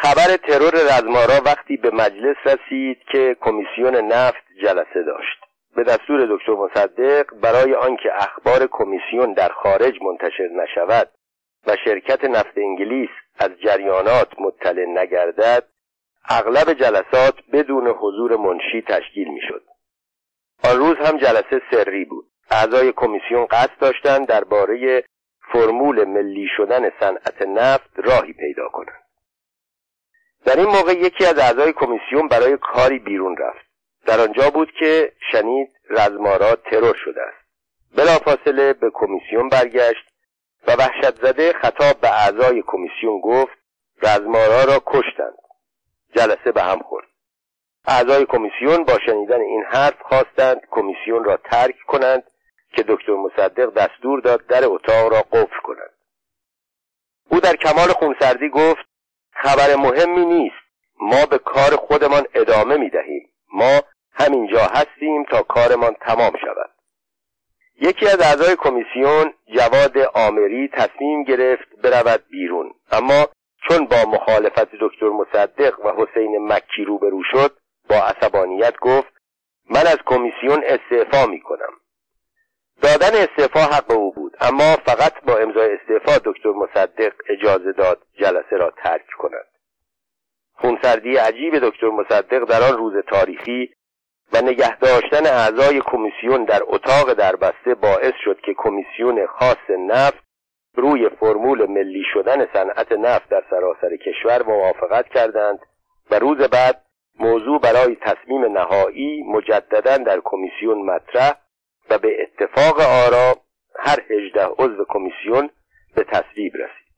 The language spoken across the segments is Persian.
خبر ترور رزمارا وقتی به مجلس رسید که کمیسیون نفت جلسه داشت. به دستور دکتر مصدق برای آنکه اخبار کمیسیون در خارج منتشر نشود و شرکت نفت انگلیس از جریانات مطلع نگردد اغلب جلسات بدون حضور منشی تشکیل می‌شد. آن روز هم جلسه سری بود. اعضای کمیسیون قصد داشتند درباره فرمول ملی شدن صنعت نفت راهی پیدا کنند. در این موقع یکی از اعضای کمیسیون برای کاری بیرون رفت. در آنجا بود که شنید رزمارا ترور شده است. بلافاصله به کمیسیون برگشت و وحشت زده خطاب به اعضای کمیسیون گفت رزمارا را کشتند. جلسه به هم خورد. اعضای کمیسیون با شنیدن این حرف خواستند کمیسیون را ترک کنند که دکتر مصدق دستور داد در اتاق را قفل کنند. او در کمال خونسردی گفت خبر مهمی نیست. ما به کار خودمان ادامه می دهیم ما همینجا هستیم تا کارمان تمام شود. یکی از اعضای کمیسیون جواد آمری تصمیم گرفت برود بیرون. اما چون با مخالفت دکتر مصدق و حسین مکی روبرو شد با عصبانیت گفت من از کمیسیون استعفا می کنم دادن استعفا حق او بود. اما فقط با امضای استعفا دکتر مصدق اجازه داد جلسه را ترک کند. خونسردی عجیب دکتر مصدق در آن روز تاریخی و نگه داشتن اعضای کمیسیون در اتاق دربسته باعث شد که کمیسیون خاص نفت روی فرمول ملی شدن صنعت نفت در سراسر کشور موافقت کردند و روز بعد موضوع برای تصمیم نهایی مجددا در کمیسیون مطرح و به اتفاق آرا هر هجده عضو کمیسیون به تصویب رسید.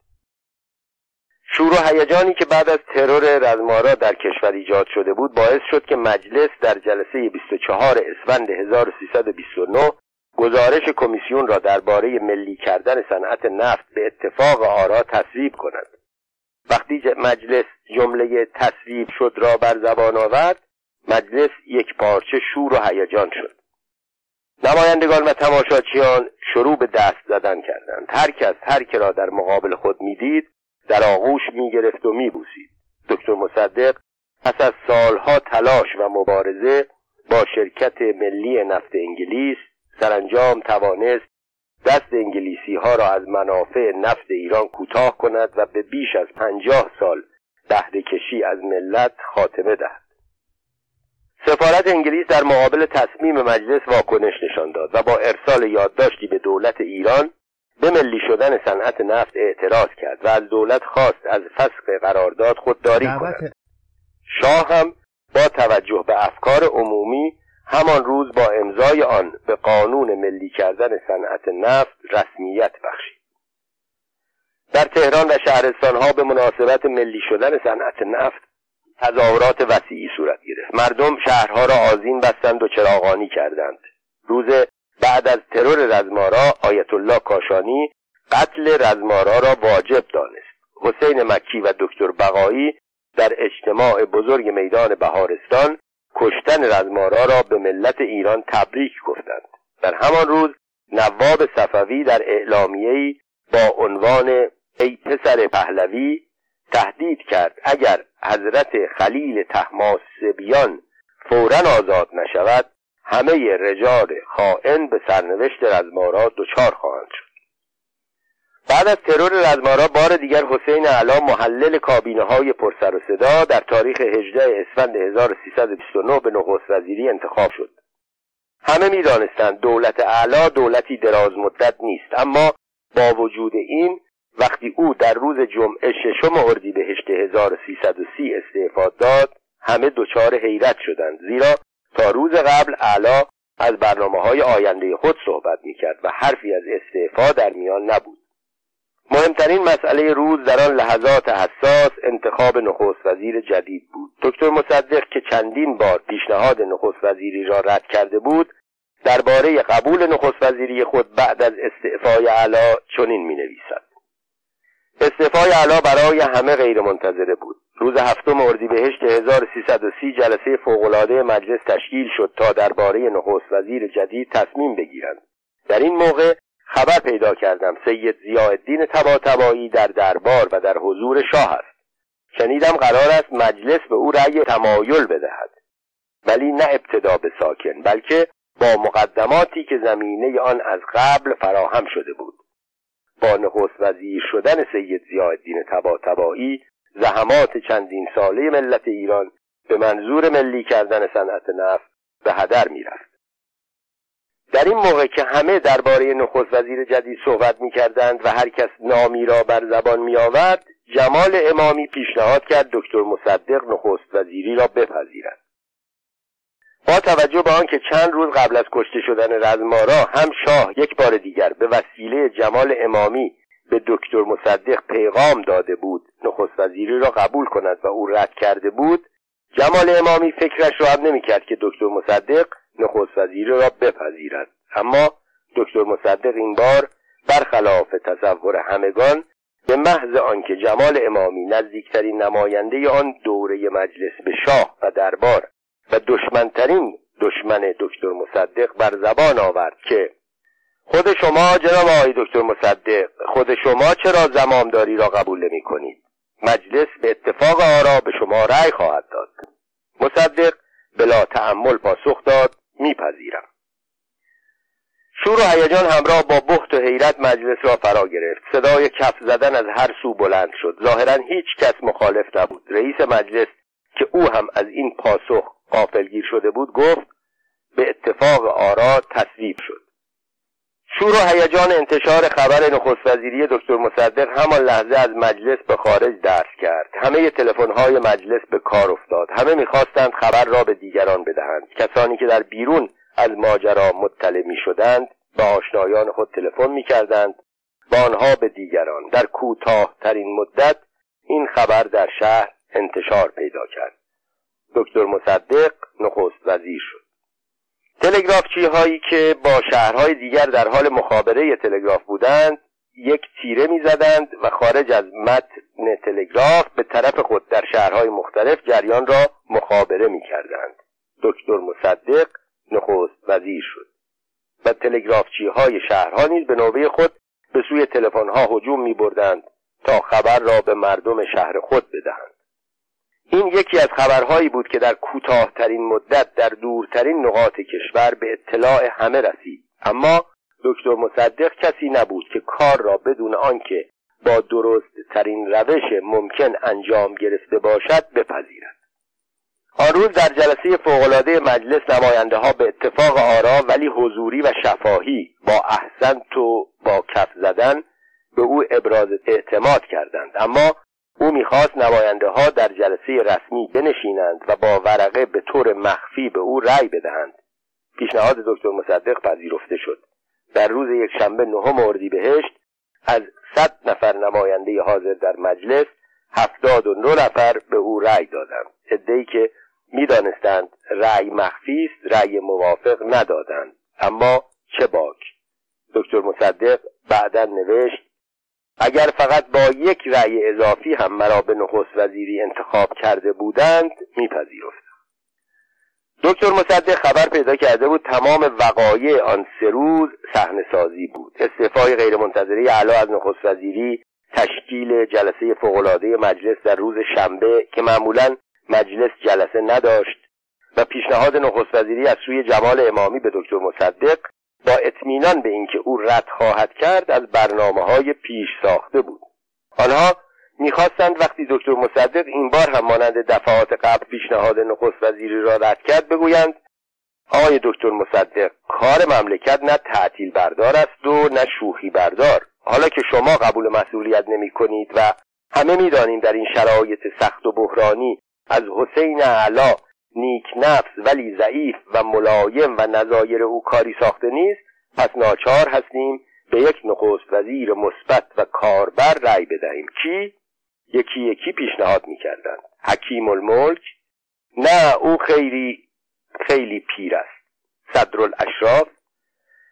شور و هیجانی که بعد از ترور رزمارا در کشور ایجاد شده بود باعث شد که مجلس در جلسه 24 اسفند 1329 گزارش کمیسیون را درباره ملی کردن صنعت نفت به اتفاق آرا تصویب کند. وقتی مجلس جمله تصویب شد را بر زبان آورد مجلس یک پارچه شور و هیجان شد. نمایندگان و تماشاچیان شروع به دست زدن کردند. هر کس هر که را در مقابل خود می‌دید در آغوش می‌گرفت و میبوسید. دکتر مصدق پس از سالها تلاش و مبارزه با شرکت ملی نفت انگلیس سرانجام توانست دست انگلیسی ها را از منافع نفت ایران کوتاه کند و به بیش از پنجاه سال بهره کشی از ملت خاتمه دهد. سفارت انگلیس در مقابل تصمیم مجلس واکنش نشان داد و با ارسال یادداشتی به دولت ایران به ملی شدن صنعت نفت اعتراض کرد و از دولت خواست از فسق قرارداد خودداری کند. شاه هم با توجه به افکار عمومی همان روز با امضای آن به قانون ملی کردن صنعت نفت رسمیت بخشید. در تهران و شهرستانها به مناسبت ملی شدن صنعت نفت تظاهرات وسیعی صورت گرفت. مردم شهرها را آزین بستند و چراغانی کردند. روز بعد از ترور رزمارا آیت الله کاشانی قتل رزمارا را واجب دانست. حسین مکی و دکتر بقایی در اجتماع بزرگ میدان بهارستان کشتن رزمارا را به ملت ایران تبریک گفتند. در همان روز نواب صفوی در اعلامیه‌ای با عنوان ای پسر پهلوی تهدید کرد. اگر حضرت خلیل تحماسبیان فورا آزاد نشود همه رجال خائن به سرنوشت رزمارا دچار خواهند شد. بعد از ترور رزمارا بار دیگر حسین علا محلل کابینه های پرسر و صدا در تاریخ 18 اسفند 1329 به نخست وزیری انتخاب شد. همه می‌دانستند دولت اعلا دولتی دراز مدت نیست اما با وجود این وقتی او در روز جمعه ششم اردیبهشت 1330 استعفا داد همه دچار حیرت شدند. زیرا تا روز قبل اعلا از برنامه های آینده خود صحبت می‌کرد و حرفی از استعفا در میان نبود. مهمترین مسئله روز در آن لحظات حساس انتخاب نخست وزیر جدید بود. دکتر مصدق که چندین بار پیشنهاد نخست وزیری را رد کرده بود درباره قبول نخست وزیری خود بعد از استعفای علا چنین می نویسد استعفای علا برای همه غیر منتظره بود. روز هفتم اردیبهشت 1330 جلسه فوقالعاده مجلس تشکیل شد تا درباره نخست وزیر جدید تصمیم بگیرند. در این موقع خبر پیدا کردم سید ضیاءالدین طباطبایی در دربار و در حضور شاه است. شنیدم قرار است مجلس به او رأی تمایل بدهد. ولی نه ابتدا به ساکن بلکه با مقدماتی که زمینه آن از قبل فراهم شده بود. با نخست وزیر شدن سید زیادین تبا تبایی زحمات چندین ساله ملت ایران به منظور ملی کردن صنعت نفت به هدر می‌رفت. در این موقع که همه درباره نخست وزیر جدید صحبت می‌کردند و هر کس نامی را بر زبان می آورد جمال امامی پیشنهاد کرد دکتر مصدق نخست وزیری را بپذیرد. با توجه به آنکه چند روز قبل از کشته شدن رزمارا هم شاه یک بار دیگر به وسیله جمال امامی به دکتر مصدق پیغام داده بود نخست وزیری را قبول کند و او رد کرده بود جمال امامی فکرش را هم نمی‌کرد که دکتر مصدق نخست وزیری را بپذیرد. اما دکتر مصدق این بار برخلاف تصور همگان به محض آنکه جمال امامی نزدیکترین نماینده آن دوره مجلس به شاه و دربار و دشمنترین دشمن دکتر مصدق بر زبان آورد که خود شما جناب آقای دکتر مصدق خود شما چرا زمامداری را قبول نمی کنید مجلس به اتفاق آرا به شما رأی خواهد داد. مصدق بلا تحمل پاسخ داد میپذیرم. شور و هیجان همراه با بخت و حیرت مجلس را فرا گرفت. صدای کف زدن از هر سو بلند شد. ظاهرا هیچ کس مخالف نبود. رئیس مجلس که او هم از این پاسخ قافلگیر شده بود گفت به اتفاق آرا تصویب شد. شور و هیجان انتشار خبر نخست وزیری دکتر مصدق همان لحظه از مجلس به خارج درس کرد. همه تلفن‌های مجلس به کار افتاد. همه می‌خواستند خبر را به دیگران بدهند. کسانی که در بیرون از ماجرا مطلع می‌شدند به آشنایان خود تلفن می‌کردند. و آنها به دیگران. در کوتاه ترین مدت این خبر در شهر انتشار پیدا کرد. دکتر مصدق نخست وزیر شد. تلگرافچی هایی که با شهرهای دیگر در حال مخابره تلگراف بودند یک تیره می‌زدند و خارج از متن تلگراف به طرف خود در شهرهای مختلف جریان را مخابره می‌کردند. دکتر مصدق نخست وزیر شد و تلگرافچی های شهرها نیز به نوبه خود به سوی تلفن ها هجوم می بردند تا خبر را به مردم شهر خود بدهند. این یکی از خبرهایی بود که در کوتاهترین مدت در دورترین نقاط کشور به اطلاع همه رسید. اما دکتر مصدق کسی نبود که کار را بدون آنکه با درست ترین روش ممکن انجام گرفته باشد بپذیرد. آن روز در جلسه فوقالعاده مجلس نماینده ها به اتفاق آرا ولی حضوری و شفاهی با احسن تو با کف زدن به او ابراز اعتماد کردند. اما او می‌خواست نماینده ها در جلسه رسمی بنشینند و با ورقه به طور مخفی به او رأی بدهند. پیشنهاد دکتر مصدق پذیرفته شد. در روز یک شنبه نهم اردیبهشت از صد نفر نماینده حاضر در مجلس هفتاد و نه نفر به او رأی دادند. عدهای که می‌دانستند رأی مخفی است رأی موافق ندادند. اما چه باک! دکتر مصدق بعدا نوشت اگر فقط با یک رأی اضافی هم مرا به نخست وزیری انتخاب کرده بودند میپذیرفتم. دکتر مصدق خبر پیدا کرده بود تمام وقایع آن سه روز صحنه سازی بود. استعفای غیرمنتظره علا از نخست وزیری تشکیل جلسه فوقالعاده مجلس در روز شنبه که معمولا مجلس جلسه نداشت و پیشنهاد نخست وزیری از سوی جمال امامی به دکتر مصدق با اطمینان به اینکه او رد خواهد کرد از برنامه های پیش ساخته بود. آنها می‌خواستند وقتی دکتر مصدق این بار هم مانند دفعات قبل پیشنهاد نخست وزیری را رد کرد بگویند آقای دکتر مصدق کار مملکت نه تعطیل بردار است و نه شوخی بردار حالا که شما قبول مسئولیت نمی کنید و همه می‌دانیم در این شرایط سخت و بحرانی از حسین علا نیک نفس ولی ضعیف و ملایم و نظایر او کاری ساخته نیست پس ناچار هستیم به یک نخست وزیر مثبت و کاربر رأی بدهیم. کی؟ یکی یکی پیشنهاد می‌کردند. حکیم الملک نه او خیلی خیلی پیر است. صدرالاشراف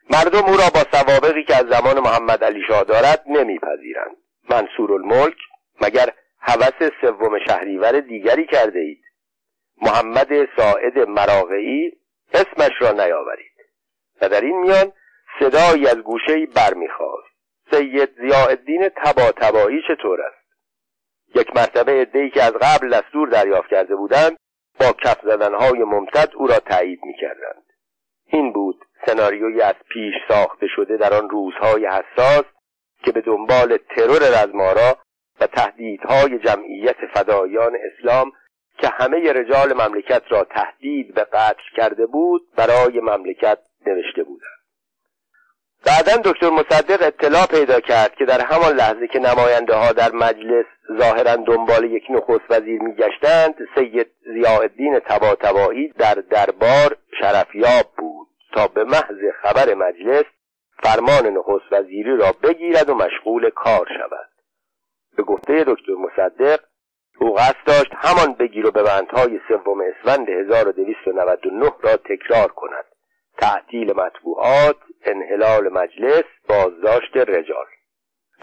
مردم او را با سوابقی که از زمان محمد علی شاه دارد نمیپذیرند. منصور الملک مگر هوس سوم شهریور دیگری کرده اید؟ محمد ساعد مراغعی اسمش را نیاورید. و در این میان صدایی از گوشه برمیخواست سید ضیاءالدین تبا تبایی چطور است؟ یک مرتبه عدهای که از قبل دستور دریافت کرده بودند با کف زدنهای ممتد او را تایید می‌کردند. این بود سناریوی از پیش ساخته شده در آن روزهای حساس که به دنبال ترور رزمارا و تهدیدهای جمعیت فدایان اسلام که همه رجال مملکت را تهدید به قتل کرده بود برای مملکت نوشته بودند. بعدا دکتر مصدق اطلاع پیدا کرد که در همان لحظه که نماینده ها در مجلس ظاهرا دنبال یک نخست وزیر میگشتند سید ضیاءالدین تباتبایی در دربار شرفیاب بود تا به محض خبر مجلس فرمان نخست وزیری را بگیرد و مشغول کار شود. به گفته دکتر مصدق او قصد داشت همان بگیر و ببندهای سوم اسفند 1299 را تکرار کند. تعطیل مطبوعات انحلال مجلس بازداشت رجال.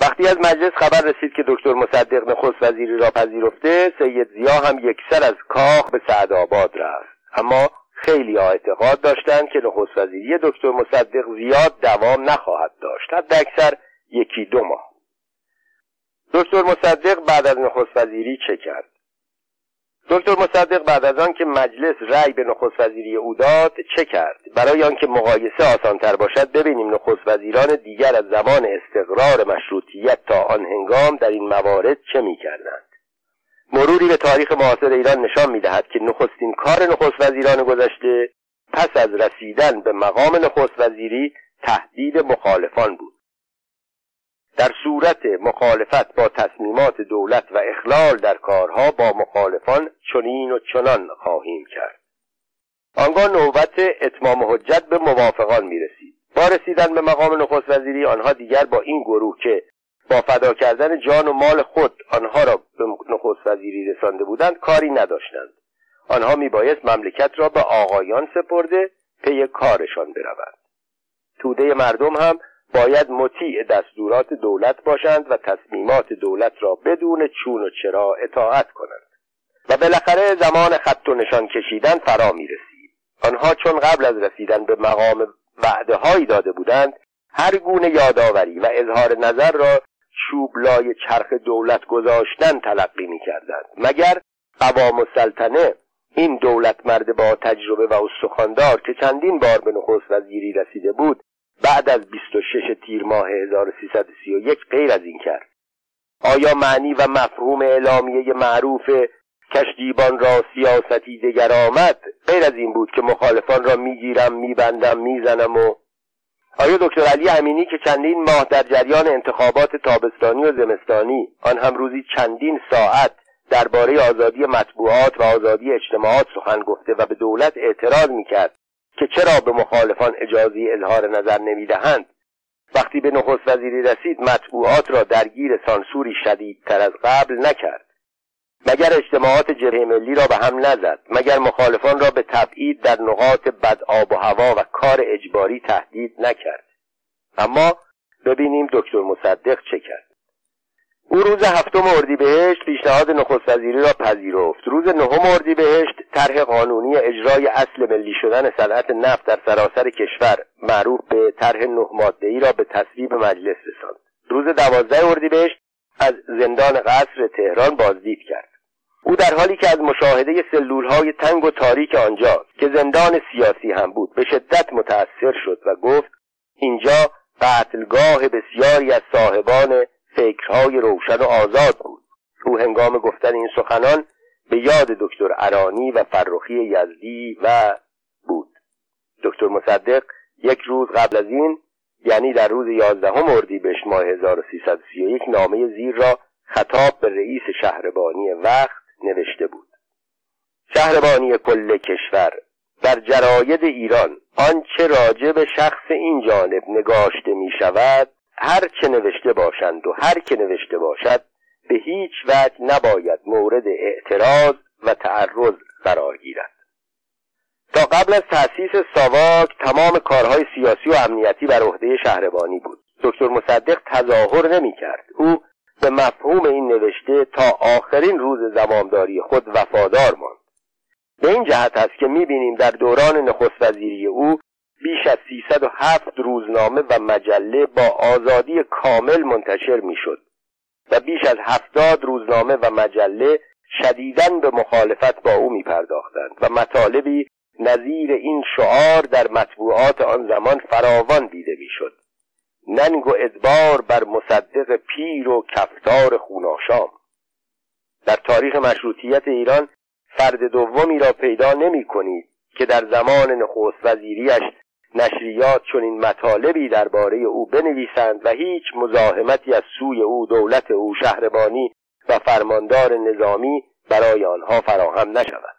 وقتی از مجلس خبر رسید که دکتر مصدق نخست وزیری را پذیرفته سید زیا هم یکسر از کاخ به سعدآباد رفت. اما خیلی ها اعتقاد داشتند که نخست وزیری دکتر مصدق زیاد دوام نخواهد داشت. حد اکثر یکی دو ماه. دکتر مصدق بعد از نخست وزیری چه کرد؟ دکتر مصدق بعد از آن که مجلس رأی به نخست وزیری او داد چه کرد؟ برای آنکه مقایسه آسانتر باشد ببینیم نخست وزیران دیگر از زمان استقرار مشروطیت تا آن هنگام در این موارد چه می‌کردند؟ مروری به تاریخ معاصر ایران نشان می‌دهد که نخستین کار نخست وزیران گذشته پس از رسیدن به مقام نخست وزیری تهدید مخالفان بود. در صورت مخالفت با تصمیمات دولت و اخلال در کارها با مخالفان چنین و چنان خواهیم کرد. آنگاه نوبت اتمام حجت به موافقان می رسید با رسیدن به مقام نخست وزیری آنها دیگر با این گروه که با فدا کردن جان و مال خود آنها را به نخست وزیری رسانده بودند کاری نداشتند. آنها میبایست مملکت را به آقایان سپرده پی کارشان بروند. توده مردم هم باید مطیع دستورات دولت باشند و تصمیمات دولت را بدون چون و چرا اطاعت کنند. و بالاخره زمان خط و نشان کشیدن فرا می رسید. آنها چون قبل از رسیدن به مقام وعده هایی داده بودند هر گونه یادآوری و اظهار نظر را چوب لای چرخ دولت گذاشتن تلقی می کردند. مگر قوام السلطنه این دولت مرد با تجربه و استخواندار که چندین بار به نخست وزیری رسیده بود بعد از 26 تیر ماه 1331 غیر از این کرد. آیا معنی و مفهوم اعلامیه معروف کشتیبان را سیاستی دگر آمد؟ غیر از این بود که مخالفان را می‌گیرم میبندم می‌زنم و آیا دکتر علی امینی که چندین ماه در جریان انتخابات تابستانی و زمستانی آن هم روزی چندین ساعت درباره آزادی مطبوعات و آزادی اجتماعات سخن گفته و به دولت اعتراض می‌کرد؟ که چرا به مخالفان اجازه اظهار نظر نمی‌دهند. وقتی به نخست وزیری رسید مطبوعات را درگیر سانسوری شدیدتر از قبل نکرد. مگر اجتماعات جبهه ملی را به هم نزد مگر مخالفان را به تبعید در نقاط بد آب و هوا و کار اجباری تهدید نکرد. اما ببینیم دکتر مصدق چه کرد. او روز هفتم اردیبهشت پیشنهاد نخست وزیری را پذیرفت. روز نهم اردیبهشت طرح قانونی اجرای اصل ملی شدن صنعت نفت در سراسر کشور معروف به طرح نه ماده را به تصویب مجلس رساند. روز دوازده اردیبهشت از زندان قصر تهران بازدید کرد. او در حالی که از مشاهده سلولهای تنگ و تاریک آنجا که زندان سیاسی هم بود به شدت متأثر شد و گفت اینجا قتلگاه بسیاری از صاحبان فکرهای روشن و آزاد بود. او هنگام گفتن این سخنان به یاد دکتر ارانی و فرخی یزدی و بود. دکتر مصدق یک روز قبل از این یعنی در روز یازدهم اردیبهشت ماه 1331 نامه زیر را خطاب به رئیس شهربانی وقت نوشته بود. شهربانی کل کشور در جراید ایران آنچه راجع به شخص این جانب نگاشته می شود هر چه نوشته باشند و هر که نوشته باشد به هیچ وجه نباید مورد اعتراض و تعرض قرار گیرد. تا قبل از تأسیس ساواک تمام کارهای سیاسی و امنیتی بر عهده شهربانی بود. دکتر مصدق تظاهر نمی کرد او به مفهوم این نوشته تا آخرین روز زمامداری خود وفادار ماند. به این جهت است که می‌بینیم در دوران نخست وزیری او بیش از 307 روزنامه و مجله با آزادی کامل منتشر می‌شد و بیش از هفتاد روزنامه و مجله شدیداً به مخالفت با او می پرداختند و مطالبی نظیر این شعار در مطبوعات آن زمان فراوان دیده می‌شد. ننگ و ادبار بر مصدق پیر و کفتار خوناشام. در تاریخ مشروطیت ایران فرد دومی را پیدا نمی کنید که در زمان نخست وزیریش نشریات چنین مطالبی درباره او بنویسند و هیچ مزاحمتی از سوی او دولت او شهربانی و فرماندار نظامی برای آنها فراهم نشود.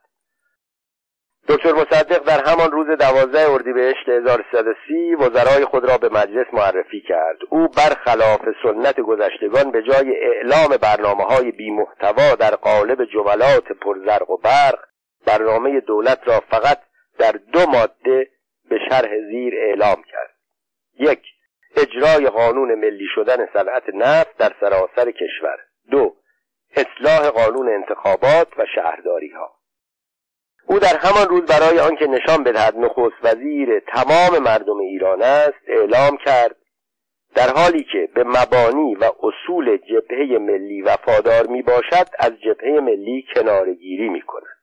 دکتر مصدق در همان روز دوازده اردیبهشت 1330 وزرای خود را به مجلس معرفی کرد. او برخلاف سنت گذشتگان به جای اعلام برنامه های بی محتوا در قالب جملات پرزرق و برق برنامه دولت را فقط در دو ماده به شرح زیر اعلام کرد. یک اجرای قانون ملی شدن صنعت نفت در سراسر کشور. دو اصلاح قانون انتخابات و شهرداری ها او در همان روز برای آنکه نشان بدهد نخست وزیر تمام مردم ایران است اعلام کرد در حالی که به مبانی و اصول جبهه ملی وفادار می باشد از جبهه ملی کنارگیری می کند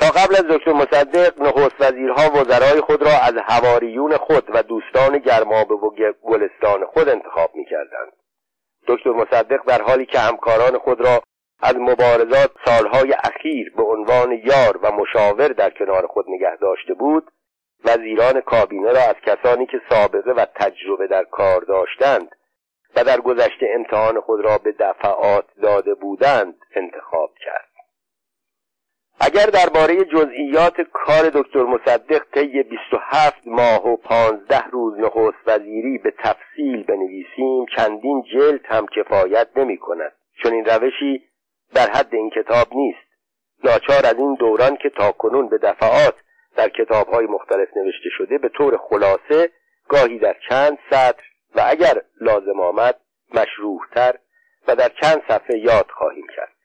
تا قبل از دکتر مصدق نخست وزیرها وزرای خود را از هواریون خود و دوستان گرمابه و گلستان خود انتخاب می کردند. دکتر مصدق در حالی که همکاران خود را از مبارزات سالهای اخیر به عنوان یار و مشاور در کنار خود نگه داشته بود وزیران کابینه را از کسانی که سابقه و تجربه در کار داشتند و در گذشته امتحان خود را به دفعات داده بودند انتخاب کرد اگر درباره جزئیات کار دکتر مصدق طی 27 ماه و 15 روز نخست وزیری به تفصیل بنویسیم چندین جلد هم کفایت نمی کند. چون این روشی در حد این کتاب نیست. ناچار از این دوران که تاکنون به دفعات در کتابهای مختلف نوشته شده به طور خلاصه گاهی در چند سطر و اگر لازم آمد مشروحتر و در چند صفحه یاد خواهیم کرد.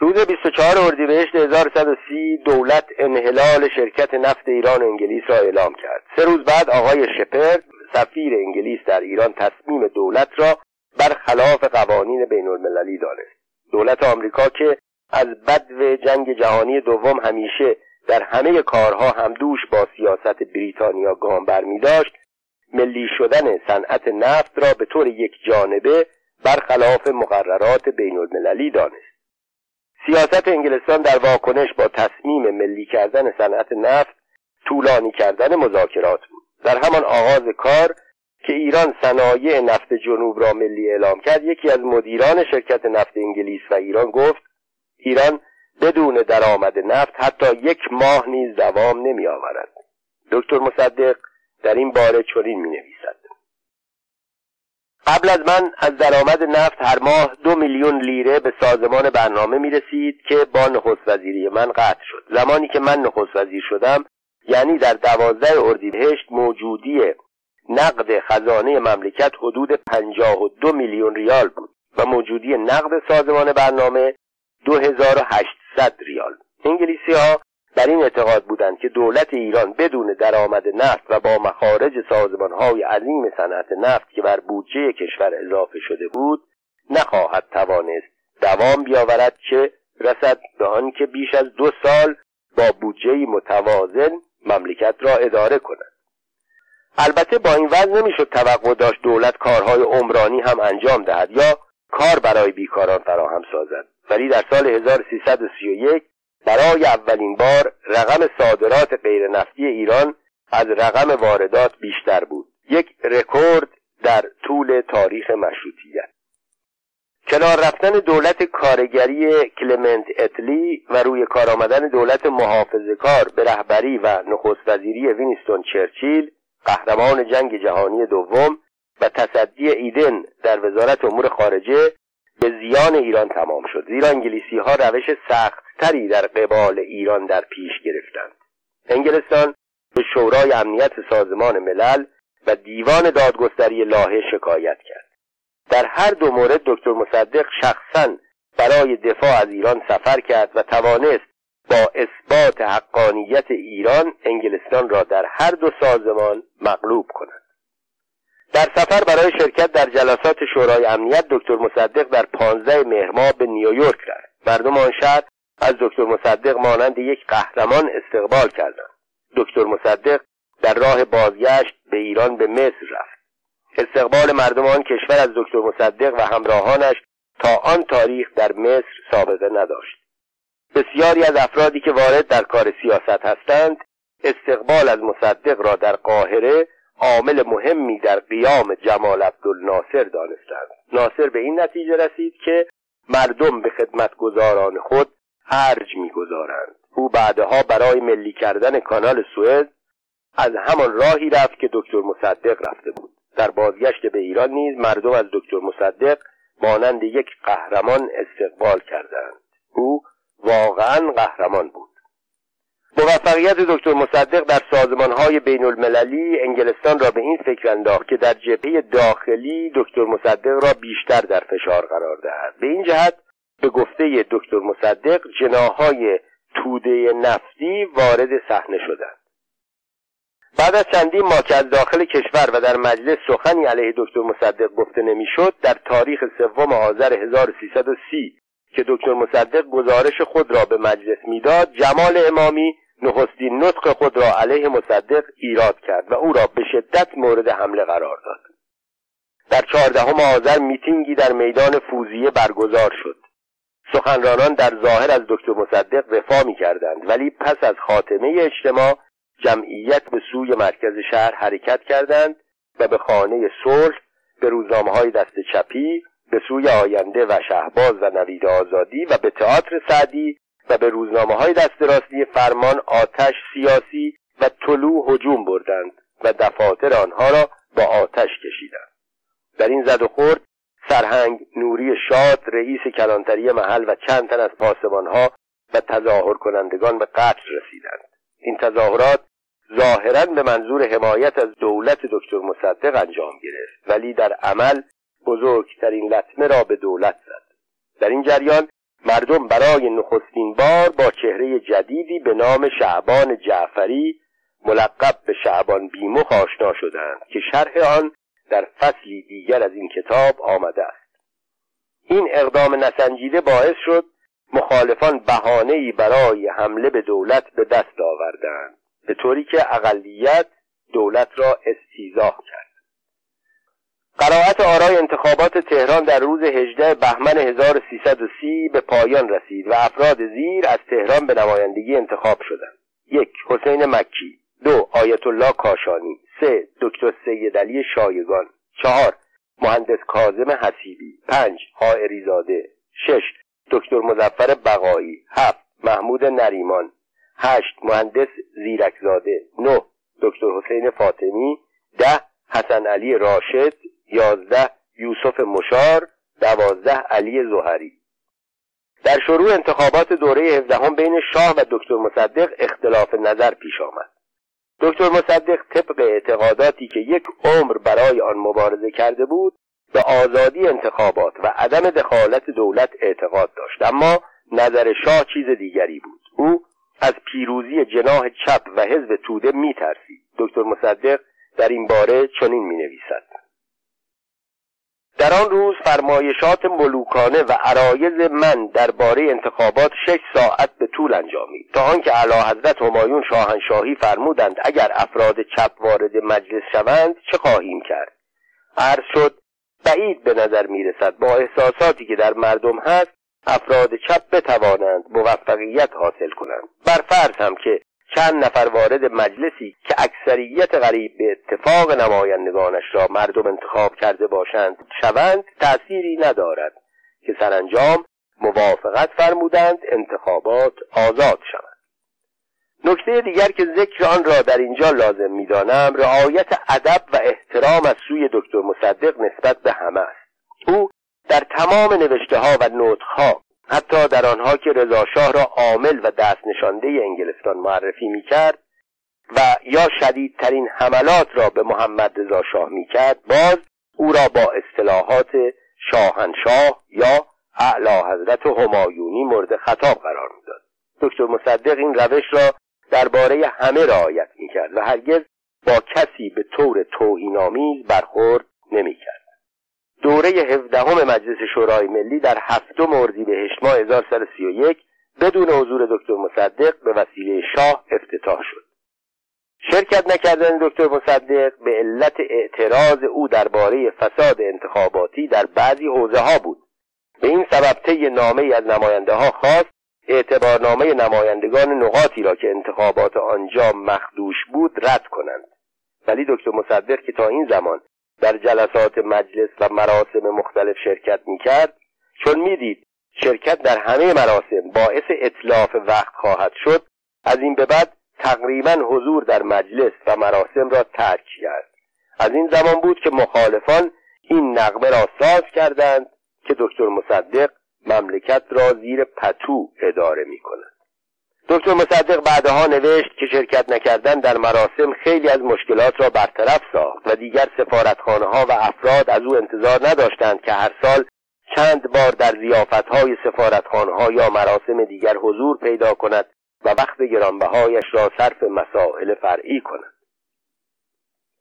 روز 24 اردیبهشت 1130 دولت انحلال شرکت نفت ایران و انگلیس را اعلام کرد. سه روز بعد آقای شپرد سفیر انگلیس در ایران تصمیم دولت را برخلاف قوانین بین المللی دانست. دولت آمریکا که از بدو جنگ جهانی دوم همیشه در همه کارها همدوش با سیاست بریتانیا گام برمی داشت ملی شدن صنعت نفت را به طور یک جانبه برخلاف مقررات بین المللی دانست. سیاست انگلستان در واکنش با تصمیم ملی کردن صنعت نفت طولانی کردن مذاکرات بود. در همان آغاز کار که ایران صنایع نفت جنوب را ملی اعلام کرد یکی از مدیران شرکت نفت انگلیس و ایران گفت ایران بدون درآمد نفت حتی یک ماه نیز دوام نمی آورد دکتر مصدق در این باره چنین می نویسد قبل از من از درآمد نفت هر ماه دو میلیون لیره به سازمان برنامه می رسید که با نخست وزیری من قطع شد. زمانی که من نخست وزیر شدم یعنی در دوازده اردیبهشت موجودی نقد خزانه مملکت حدود پنجاه و دو میلیون ریال بود و موجودی نقد سازمان برنامه دو هزار و هشتصد ریال. انگلیسی ها در این اعتقاد بودند که دولت ایران بدون درآمد نفت و با مخارج سازمان های عظیم صنعت نفت که بر بودجه کشور اضافه شده بود نخواهد توانست دوام بیاورد که رسد به آنکه بیش از دو سال با بودجه متوازن مملکت را اداره کند. البته با این وضع نمی‌شد توقع داشت دولت کارهای عمرانی هم انجام دهد یا کار برای بیکاران فراهم سازد. ولی در سال 1331 برای اولین بار رقم صادرات غیر نفتی ایران از رقم واردات بیشتر بود. یک رکورد در طول تاریخ مشروطیت. کنار رفتن دولت کارگری کلمنت اتلی و روی کار آمدن دولت محافظه کار به رهبری و نخست وزیری وینستون چرچیل قهرمان جنگ جهانی دوم و تصدی ایدن در وزارت امور خارجه به زیان ایران تمام شد. زیرا انگلیسی ها روش سختتری در قبال ایران در پیش گرفتند. انگلستان به شورای امنیت سازمان ملل و دیوان دادگستری لاهه شکایت کرد. در هر دو مورد دکتر مصدق شخصا برای دفاع از ایران سفر کرد و توانست با اثبات حقانیت ایران انگلستان را در هر دو سازمان مغلوب کند. در سفر برای شرکت در جلسات شورای امنیت دکتر مصدق در پانزده مهر ماه به نیویورک رفت. مردم آن شهر از دکتر مصدق مانند یک قهرمان استقبال کردند. دکتر مصدق در راه بازگشت به ایران به مصر رفت. استقبال مردم آن کشور از دکتر مصدق و همراهانش تا آن تاریخ در مصر سابقه نداشت. بسیاری از افرادی که وارد در کار سیاست هستند استقبال از مصدق را در قاهره عامل مهمی در قیام جمال عبدالناصر دانستند. ناصر به این نتیجه رسید که مردم به خدمتگزاران خود ارج می‌گذارند. او بعدها برای ملی کردن کانال سوئد از همان راهی رفت که دکتر مصدق رفته بود. در بازگشت به ایران نیز مردم از دکتر مصدق مانند یک قهرمان استقبال کردند. او واقعا قهرمان بود. موفقیت دکتر مصدق در سازمانهای بین المللی انگلستان را به این فکر انداخت که در جبهه داخلی دکتر مصدق را بیشتر در فشار قرار دهد. به این جهت به گفته دکتر مصدق جناهای توده نفتی وارد صحنه شدند. بعد از چندین ماه که از داخل کشور و در مجلس سخنی علیه دکتر مصدق گفته نمی‌شد در تاریخ سوم آذر 1330 که دکتر مصدق گزارش خود را به مجلس می‌داد جمال امامی نخستین نطق خود را علیه مصدق ایراد کرد و او را به شدت مورد حمله قرار داد. در چهاردهم آذر میتینگی در میدان فوزیه برگزار شد. سخنرانان در ظاهر از دکتر مصدق وفا می کردند ولی پس از خاتمه اجتماع جمعیت به سوی مرکز شهر حرکت کردند و به خانه صلح به روزنامه های دست چپی به سوی آینده و شهباز و نوید آزادی و به تئاتر سعدی و به روزنامه های دست راستی فرمان آتش سیاسی و طلوع هجوم بردند و دفاتر آنها را با آتش کشیدند. در این زد و خورد سرهنگ نوری شاد رئیس کلانتری محل و چند تن از پاسبانها و تظاهر کنندگان به قتل رسیدند. این تظاهرات ظاهرا به منظور حمایت از دولت دکتر مصدق انجام گرفت ولی در عمل بزرگترین لطمه را به دولت زد. در این جریان مردم برای نخستین بار با چهره جدیدی به نام شعبان جعفری ملقب به شعبان بیمخ آشنا شدند که شرح آن در فصلی دیگر از این کتاب آمده است. این اقدام نسنجیده باعث شد مخالفان بهانه‌ای برای حمله به دولت به دست آوردند به طوری که اقلیت دولت را استیزاه کرد. قرائت آرای انتخابات تهران در روز 18 بهمن 1330 به پایان رسید و افراد زیر از تهران به نمایندگی انتخاب شدند. یک حسین مکی. دو آیت الله کاشانی. سه دکتر سید علی شایگان. چهار مهندس کاظم حسیبی. پنج حائریزاده. شش دکتر مزفر بقایی. هفت محمود نریمان. هشت مهندس زیرکزاده. نه دکتر حسین فاطمی. ده حسن علی راشد. یازده یوسف مشار دوازده علی زهری. در شروع انتخابات دوره هفدهم بین شاه و دکتر مصدق اختلاف نظر پیش آمد. دکتر مصدق طبق اعتقاداتی که یک عمر برای آن مبارزه کرده بود به آزادی انتخابات و عدم دخالت دولت اعتقاد داشت. اما نظر شاه چیز دیگری بود. او از پیروزی جناح چپ و حزب توده میترسید. دکتر مصدق در این باره چنین می نویسد در آن روز فرمایشات ملوکانه و عرایز من درباره انتخابات شش ساعت به طول انجامید. تا آنکه اعلی حضرت همایون شاهنشاهی فرمودند اگر افراد چپ وارد مجلس شوند چه خواهیم کرد؟ عرض شد بعید به نظر می رسد با احساساتی که در مردم هست افراد چپ بتوانند موفقیت حاصل کنند. بر فرض هم که چند نفر وارد مجلسی که اکثریت غریب به اتفاق نمایندگانش را مردم انتخاب کرده باشند شوند تأثیری ندارد که سرانجام موافقت فرمودند انتخابات آزاد شوند نکته دیگر که ذکر آن را در اینجا لازم می‌دانم رعایت ادب و احترام از سوی دکتر مصدق نسبت به همه است. او در تمام نوشته ها و نوتها حتی در آنها که شاه را عامل و دست نشانده انگلستان معرفی می کرد و یا شدیدترین حملات را به محمد رضا شاه می کرد باز او را با اصطلاحات شاهنشاه یا اعلی حضرت همایونی مورد خطاب قرار می‌داد. دکتر مصدق این روش را درباره همه رعایت می کرد و هرگز با کسی به طور توهینآمیز برخورد نمی‌کرد. دوره هفدهم مجلس شورای ملی در هفتم اردیبهشت ماه 1331 بدون حضور دکتر مصدق به وسیله شاه افتتاح شد. شرکت نکردن دکتر مصدق به علت اعتراض او درباره فساد انتخاباتی در بعضی حوزه ها بود. به این سبب طی نامه از نماینده ها خواست اعتبارنامه نمایندگان نقاطی را که انتخابات آنجا مخدوش بود رد کنند. ولی دکتر مصدق که تا این زمان در جلسات مجلس و مراسم مختلف شرکت می‌کرد. چون می‌دید شرکت در همه مراسم باعث اطلاف وقت خواهد شد از این به بعد تقریبا حضور در مجلس و مراسم را ترک کرد. از این زمان بود که مخالفان این نقمه را ساز کردند که دکتر مصدق مملکت را زیر پتو اداره می کند دکتر مصدق بعدها نوشت که شرکت نکردن در مراسم خیلی از مشکلات را برطرف ساخت و دیگر سفارتخانه ها و افراد از او انتظار نداشتند که هر سال چند بار در زیافت های سفارتخانه ها یا مراسم دیگر حضور پیدا کند و وقت گرانبهایش را صرف مسائل فرعی کند.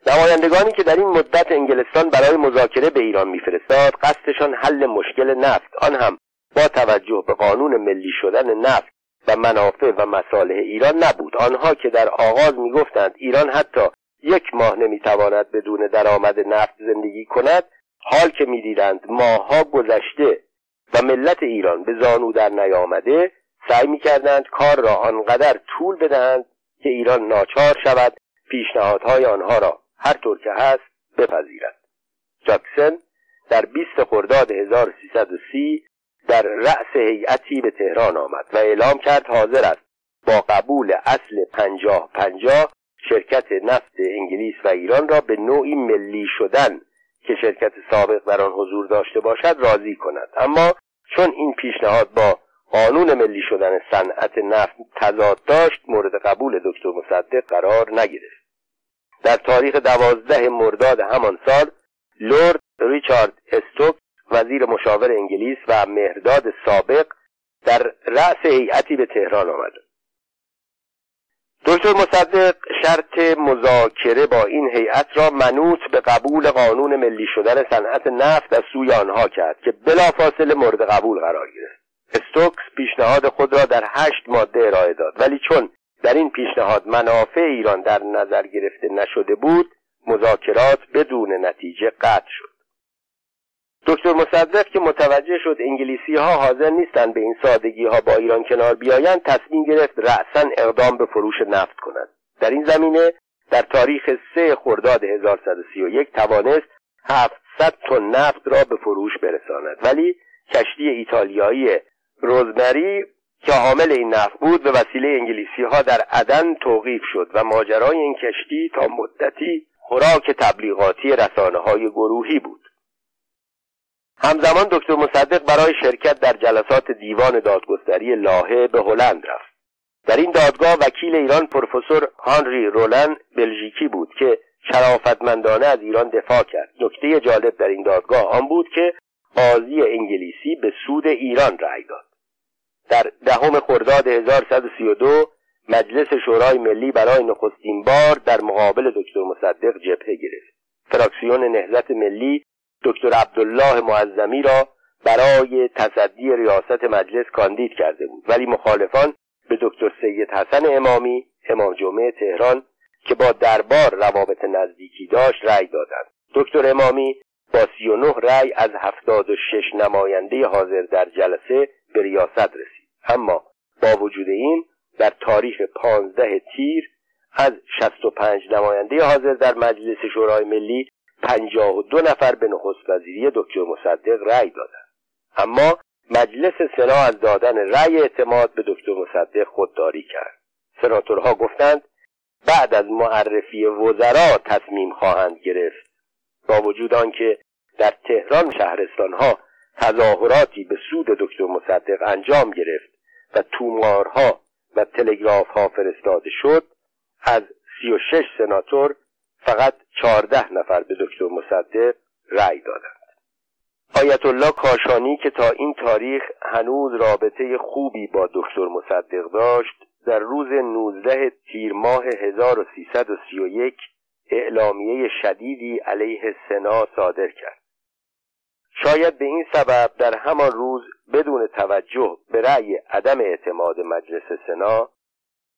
نمایندگانی که در این مدت انگلستان برای مذاکره به ایران میفرستاد قصدشان حل مشکل نفت. آن هم با توجه به قانون ملی شدن نفت و منافع و مصالح ایران نبود. آنها که در آغاز می‌گفتند ایران حتی یک ماه نمی‌تواند بدون درآمد نفت زندگی کند حال که می‌دیدند ماهها گذشته و ملت ایران به زانو در نیامده سعی می‌کردند کار را آنقدر طول بدهند که ایران ناچار شود پیشنهادهای آنها را هر طور که هست بپذیرد. جاکسن در 20 خرداد 1330 در رأس هیئتی به تهران آمد و اعلام کرد حاضر است با قبول اصل پنجاه پنجاه شرکت نفت انگلیس و ایران را به نوعی ملی شدن که شرکت سابق در آن حضور داشته باشد راضی کند. اما چون این پیشنهاد با قانون ملی شدن صنعت نفت تضاد داشت مورد قبول دکتر مصدق قرار نگرفت. در تاریخ دوازده مرداد همان سال لورد ریچارد استوک وزیر مشاور انگلیس و مهرداد سابق در رأس هیئتی به تهران آمد. دکتر مصدق شرط مذاکره با این هیئت را منوط به قبول قانون ملی شدن صنعت نفت از سوی آنها کرد که بلافاصله مورد قبول قرار گرفت. استوکس پیشنهاد خود را در هشت ماده ارائه داد ولی چون در این پیشنهاد منافع ایران در نظر گرفته نشده بود مذاکرات بدون نتیجه قطع شد. دکتر مصدق که متوجه شد انگلیسی ها حاضر نیستند به این سادگی ها با ایران کنار بیایند تصمیم گرفت رأسا اقدام به فروش نفت کند. در این زمینه در تاریخ سه خرداد 1131 توانست 700 تن نفت را به فروش برساند. ولی کشتی ایتالیایی روزمری که حامل این نفت بود به وسیله انگلیسی ها در عدن توقیف شد و ماجرای این کشتی تا مدتی خوراک تبلیغاتی رسانه های گروهی بود. همزمان دکتر مصدق برای شرکت در جلسات دیوان دادگستری لاهه به هلند رفت. در این دادگاه وکیل ایران پروفسور هانری رولن بلژیکی بود که شرافتمندانه از ایران دفاع کرد. نکته جالب در این دادگاه آن بود که قاضی انگلیسی به سود ایران رأی داد. در دهم خرداد 1132 مجلس شورای ملی برای نخستین بار در مقابل دکتر مصدق جبهه گرفت. فراکسیون نهضت ملی دکتر عبدالله معظمی را برای تصدی ریاست مجلس کاندید کرده بود. ولی مخالفان به دکتر سید حسن امامی امام جمعه تهران که با دربار روابط نزدیکی داشت رأی دادند. دکتر امامی با سی و نه رأی از هفتاد و شش نماینده حاضر در جلسه به ریاست رسید. اما با وجود این در تاریخ پانزده تیر از شست و پنج نماینده حاضر در مجلس شورای ملی پنجاه و دو نفر به نخست وزیری دکتر مصدق رأی دادند اما مجلس سنا از دادن رأی اعتماد به دکتر مصدق خودداری کرد. سناتورها گفتند بعد از معرفی وزرا تصمیم خواهند گرفت. با وجود آنکه در تهران شهرستانها تظاهراتی به سود دکتر مصدق انجام گرفت و تومارها و تلگراف ها فرستاده شد از سی و شش سناتور فقط چهارده نفر به دکتر مصدق رأی دادند. آیت الله کاشانی که تا این تاریخ هنوز رابطه خوبی با دکتر مصدق داشت در روز 19 تیر ماه 1331 اعلامیه شدیدی علیه سنا صادر کرد. شاید به این سبب در همان روز بدون توجه به رأی عدم اعتماد مجلس سنا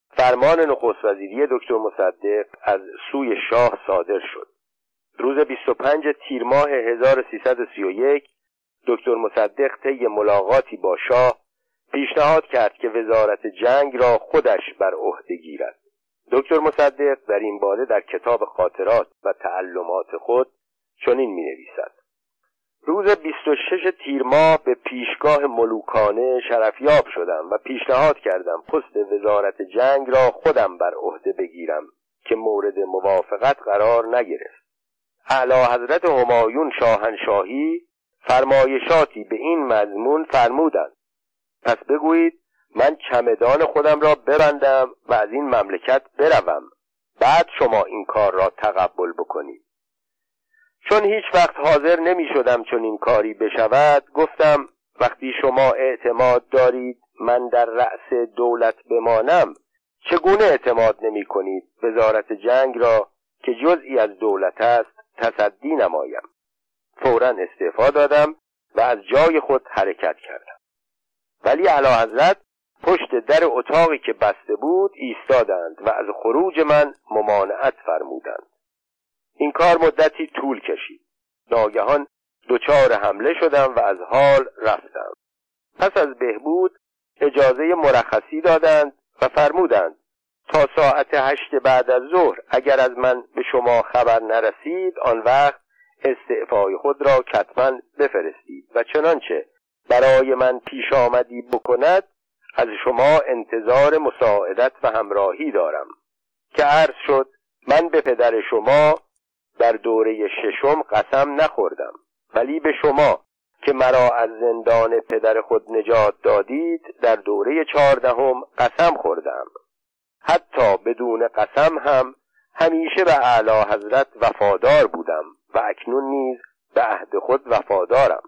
فرمان نخست وزیری دکتر مصدق از سوی شاه صادر شد. روز 25 تیر ماه 1331 دکتر مصدق طی ملاقاتی با شاه پیشنهاد کرد که وزارت جنگ را خودش بر عهده گیرد. دکتر مصدق در این باره در کتاب خاطرات و تعلمات خود چنین می نویسد روز 26 تیر ماه به پیشگاه ملوکانه شرفیاب شدم و پیشنهاد کردم پست وزارت جنگ را خودم بر عهده بگیرم که مورد موافقت قرار نگرفت. اعلی حضرت همایون شاهنشاهی فرمایشاتی به این مضمون فرمودند. پس بگویید من چمدان خودم را ببندم و از این مملکت بروم. بعد شما این کار را تقبل بکنید. چون هیچ وقت حاضر نمی شدم چون این کاری بشود گفتم وقتی شما اعتماد دارید من در رأس دولت بمانم چگونه اعتماد نمی کنید وزارت جنگ را که جزئی از دولت است تصدی نمایم. فورا استعفا دادم و از جای خود حرکت کردم. ولی علا حضرت پشت در اتاقی که بسته بود ایستادند و از خروج من ممانعت فرمودند. این کار مدتی طول کشید. ناگهان دچار حمله شدم و از حال رفتم. پس از بهبود اجازه مرخصی دادند و فرمودند تا ساعت هشت بعد از ظهر اگر از من به شما خبر نرسید آن وقت استعفای خود را کتما بفرستید و چنانچه برای من پیش آمدی بکند از شما انتظار مساعدت و همراهی دارم. که عرض شد من به پدر شما در دوره ششم قسم نخوردم. ولی به شما که مرا از زندان پدر خود نجات دادید در دوره چهاردهم قسم خوردم. حتی بدون قسم هم همیشه به اعلی حضرت وفادار بودم و اکنون نیز به عهد خود وفادارم.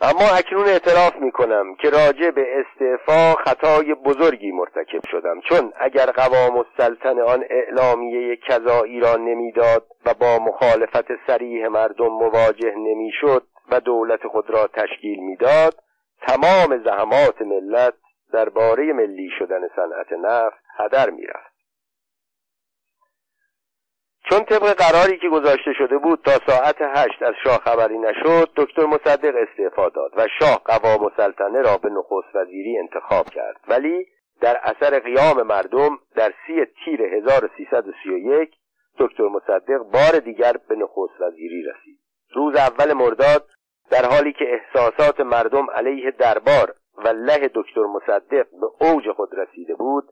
اما اکنون اعتراف می کنم که راجع به استعفا خطای بزرگی مرتکب شدم. چون اگر قوام السلطنه آن اعلامیه کذایی را نمی‌داد و با مخالفت سریح مردم مواجه نمی‌شد و دولت خود را تشکیل می‌داد تمام زحمات ملت درباره ملی شدن صنعت نفت هدر می‌رفت. چون طبق قراری که گذاشته شده بود تا ساعت هشت از شاه خبری نشد دکتر مصدق استعفا داد و شاه قوام سلطنه را به نخست وزیری انتخاب کرد. ولی در اثر قیام مردم در سی تیر 1331 دکتر مصدق بار دیگر به نخست وزیری رسید. روز اول مرداد در حالی که احساسات مردم علیه دربار و له دکتر مصدق به اوج خود رسیده بود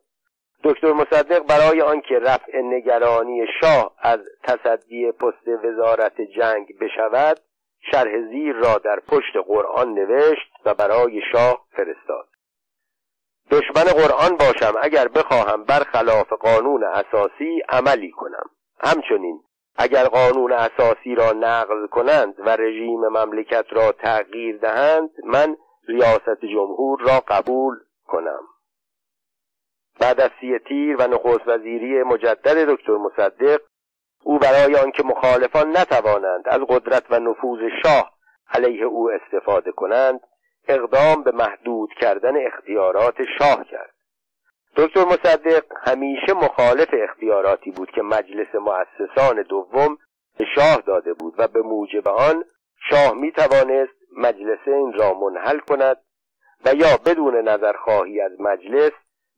دکتر مصدق برای آنکه رفع نگرانی شاه از تصدی پست وزارت جنگ بشود شرح زیر را در پشت قرآن نوشت و برای شاه فرستاد. دشمن قرآن باشم اگر بخواهم برخلاف قانون اساسی عملی کنم. همچنین اگر قانون اساسی را نقض کنند و رژیم مملکت را تغییر دهند من ریاست جمهور را قبول کنم. بعد از سی تیر و نخست وزیری مجدد دکتر مصدق او برای آنکه مخالفان نتوانند از قدرت و نفوذ شاه علیه او استفاده کنند اقدام به محدود کردن اختیارات شاه کرد. دکتر مصدق همیشه مخالف اختیاراتی بود که مجلس مؤسسان دوم به شاه داده بود و به موجب آن شاه می توانست مجلس این را منحل کند و یا بدون نظرخواهی از مجلس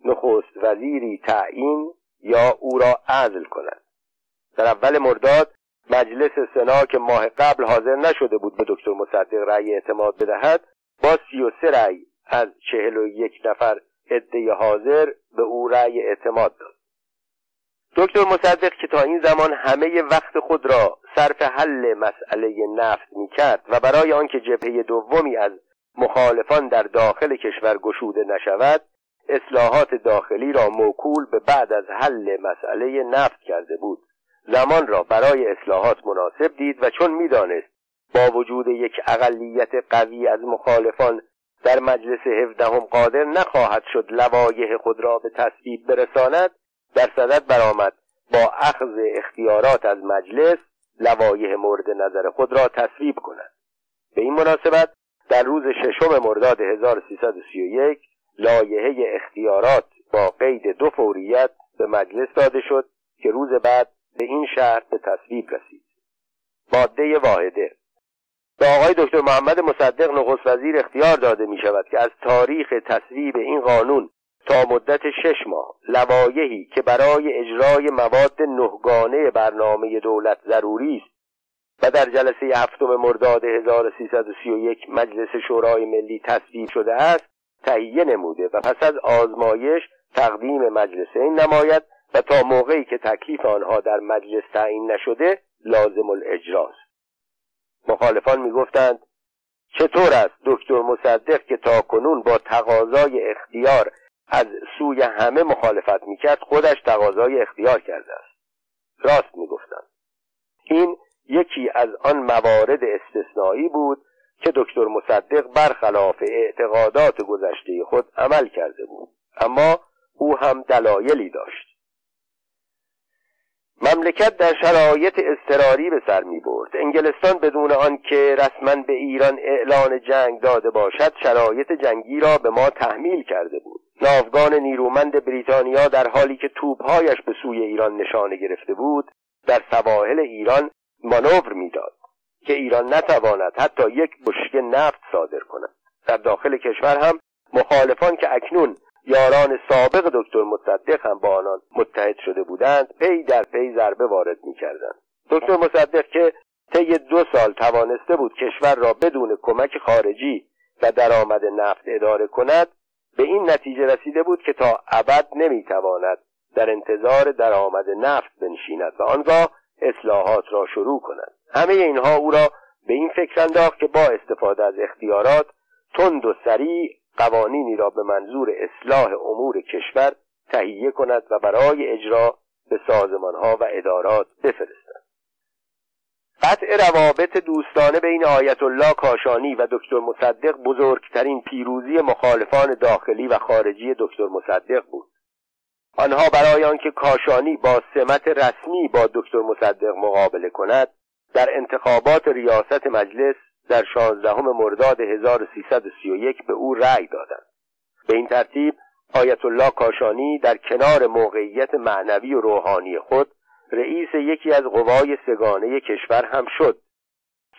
نخست وزیری تعیین یا او را عزل کند. در اول مرداد مجلس سنا که ماه قبل حاضر نشده بود به دکتر مصدق رأی اعتماد بدهد با سی و سه رأی از چهل و یک نفر عده حاضر به او رأی اعتماد داد. دکتر مصدق که تا این زمان همه وقت خود را صرف حل مسئله نفت می کرد و برای آنکه جبهه دومی از مخالفان در داخل کشور گشوده نشود اصلاحات داخلی را موکول به بعد از حل مسئله نفت کرده بود. زمان را برای اصلاحات مناسب دید و چون می‌دانست با وجود یک اقلیت قوی از مخالفان در مجلس هفدهم قادر نخواهد شد لوایح خود را به تصویب برساند در صدد برآمد با اخذ اختیارات از مجلس لوایح مورد نظر خود را تصویب کند. به این مناسبت در روز ششم مرداد 1331 لایحه اختیارات با قید دو فوریت به مجلس داده شد که روز بعد به این شرط به تصویب رسید. ماده واحده. به آقای دکتر محمد مصدق نخست وزیر اختیار داده می شود که از تاریخ تصویب این قانون تا مدت شش ماه لوایحی که برای اجرای مواد نهگانه برنامه دولت ضروری است و در جلسه هفتم مرداد 1331 مجلس شورای ملی تصویب شده است تهیه نموده و پس از آزمایش تقدیم مجلس این نماید و تا موقعی که تکلیف آنها در مجلس تعیین نشده لازم الاجراست. مخالفان می‌گفتند چطور است دکتر مصدق که تا کنون با تقاضای اختیار از سوی همه مخالفت می‌کرد خودش تقاضای اختیار کرده است؟ راست می‌گفتند. این یکی از آن موارد استثنایی بود که دکتر مصدق برخلاف اعتقادات گذشته خود عمل کرده بود. اما او هم دلایلی داشت. مملکت در شرایط اضطراری به سر می برد. انگلستان بدون آنکه رسما به ایران اعلان جنگ داده باشد شرایط جنگی را به ما تحمیل کرده بود. ناوگان نیرومند بریتانیا در حالی که توپهایش به سوی ایران نشانه گرفته بود در سواحل ایران مانور می‌داد. که ایران نتواند حتی یک بشکه نفت صادر کند. در داخل کشور هم مخالفان که اکنون یاران سابق دکتر مصدق هم با آنان متحد شده بودند پی در پی ضربه وارد می‌کردند. دکتر مصدق که طی دو سال توانسته بود کشور را بدون کمک خارجی و درآمد نفت اداره کند به این نتیجه رسیده بود که تا ابد نمی‌تواند در انتظار درآمد نفت بنشیند. و آنگاه اصلاحات را شروع کند همه اینها او را به این فکر انداخت که با استفاده از اختیارات تند و سریع قوانینی را به منظور اصلاح امور کشور تهیه کند و برای اجرا به سازمانها و ادارات بفرستد. قطع روابط دوستانه بین آیت الله کاشانی و دکتر مصدق بزرگترین پیروزی مخالفان داخلی و خارجی دکتر مصدق بود. آنها برای آنکه کاشانی با سمت رسمی با دکتر مصدق مقابله کند در انتخابات ریاست مجلس در 16 مرداد 1331 به او رأی دادند. به این ترتیب آیت الله کاشانی در کنار موقعیت معنوی و روحانی خود رئیس یکی از قوای سگانه کشور هم شد.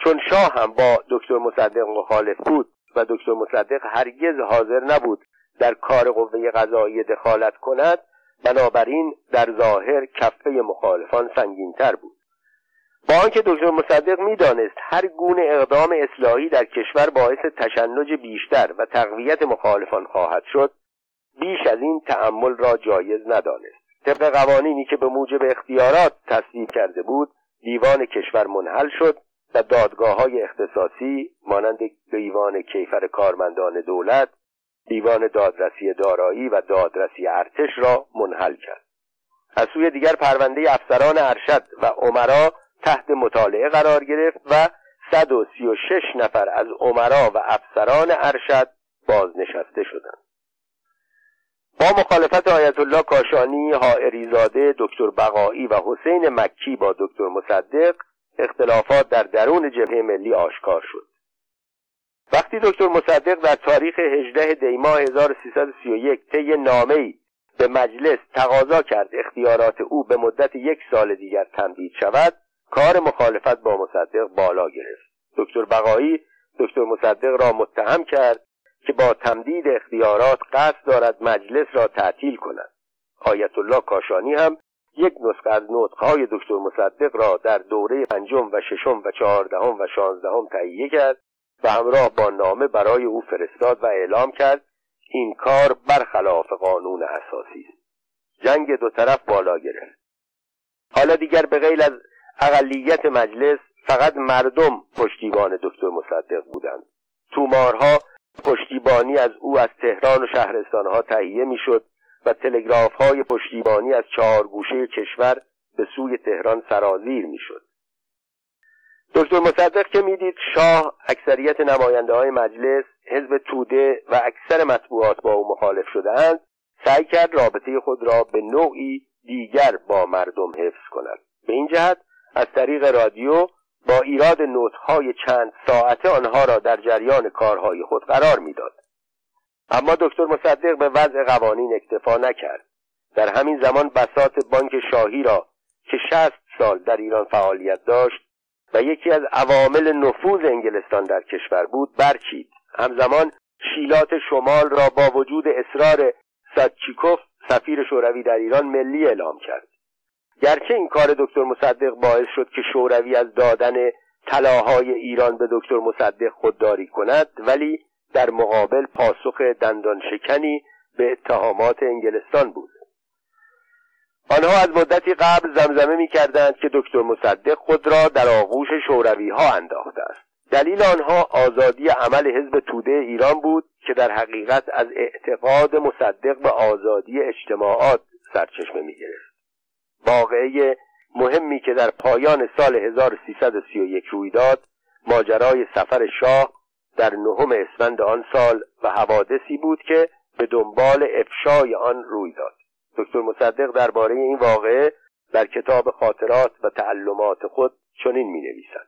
چون شاه هم با دکتر مصدق مخالف بود و دکتر مصدق هرگز حاضر نبود در کار قوه قضایی دخالت کند بنابراین در ظاهر کفه مخالفان سنگینتر بود. با آنکه دکتر مصدق می‌دانست هر گونه اقدام اصلاحی در کشور باعث تشنج بیشتر و تقویت مخالفان خواهد شد بیش از این تأمل را جایز ندانست. طبق قوانینی که به موجب اختیارات تصویب کرده بود دیوان کشور منحل شد و دادگاه های اختصاصی مانند دیوان کیفر کارمندان دولت دیوان دادرسی دارایی و دادرسی ارتش را منحل کرد از سوی دیگر پرونده افسران ارشد و عمرا تحت مطالعه قرار گرفت و 136 نفر از عمرا و افسران ارشد بازنشسته شدند با مخالفت آیت الله کاشانی، حائریزاده، دکتر بقایی و حسین مکی با دکتر مصدق اختلافات در درون جبهه ملی آشکار شد. وقتی دکتر مصدق در تاریخ 18 دیماه 1331 طی نامه‌ای به مجلس تقاضا کرد اختیارات او به مدت یک سال دیگر تمدید شود کار مخالفت با مصدق بالا گرفت. دکتر بقایی دکتر مصدق را متهم کرد که با تمدید اختیارات قصد دارد مجلس را تعطیل کند. آیت الله کاشانی هم یک نسخه از نطقهای دکتر مصدق را در دوره پنجم و ششم و چهاردهم و شانزدهم تهیه کرد و همراه با نامه برای او فرستاد و اعلام کرد این کار برخلاف قانون اساسی است. جنگ دو طرف بالا گرفت. حالا دیگر به غیر از اقلیت مجلس فقط مردم پشتیبان دکتر مصدق بودند. تومارها پشتیبانی از او از تهران و شهرستانها تهیه می‌شد و تلگراف های پشتیبانی از چهار گوشه کشور به سوی تهران سرازیر می‌شد. دکتر مصدق که می‌دید شاه اکثریت نماینده های مجلس حزب توده و اکثر مطبوعات با او مخالف شدهاند سعی کرد رابطه خود را به نوعی دیگر با مردم حفظ کند. به این جهت از طریق رادیو با ایراد نوتهای چند ساعته آنها را در جریان کارهای خود قرار می‌داد. اما دکتر مصدق به وضع قوانین اکتفا نکرد. در همین زمان بسات بانک شاهی را که شست سال در ایران فعالیت داشت و یکی از عوامل نفوذ انگلستان در کشور بود برچید. همزمان شیلات شمال را با وجود اصرار سادچیکوف سفیر شوروی در ایران ملی اعلام کرد. گرچه این کار دکتر مصدق باعث شد که شوروی از دادن طلاهای ایران به دکتر مصدق خودداری کند ولی در مقابل پاسخ دندان شکنی به اتهامات انگلستان بود. آنها از مدتی قبل زمزمه می کردند که دکتر مصدق خود را در آغوش شوروی ها انداخته است دلیل آنها آزادی عمل حزب توده ایران بود که در حقیقت از اعتقاد مصدق به آزادی اجتماعات سرچشمه می گرفت واقعه مهمی که در پایان سال 1331 روی داد ماجرای سفر شاه در نهم اسفند آن سال و حوادثی بود که به دنبال افشای آن روی داد. دکتر مصدق درباره این واقعه در کتاب خاطرات و تعلمات خود چنین می نویسد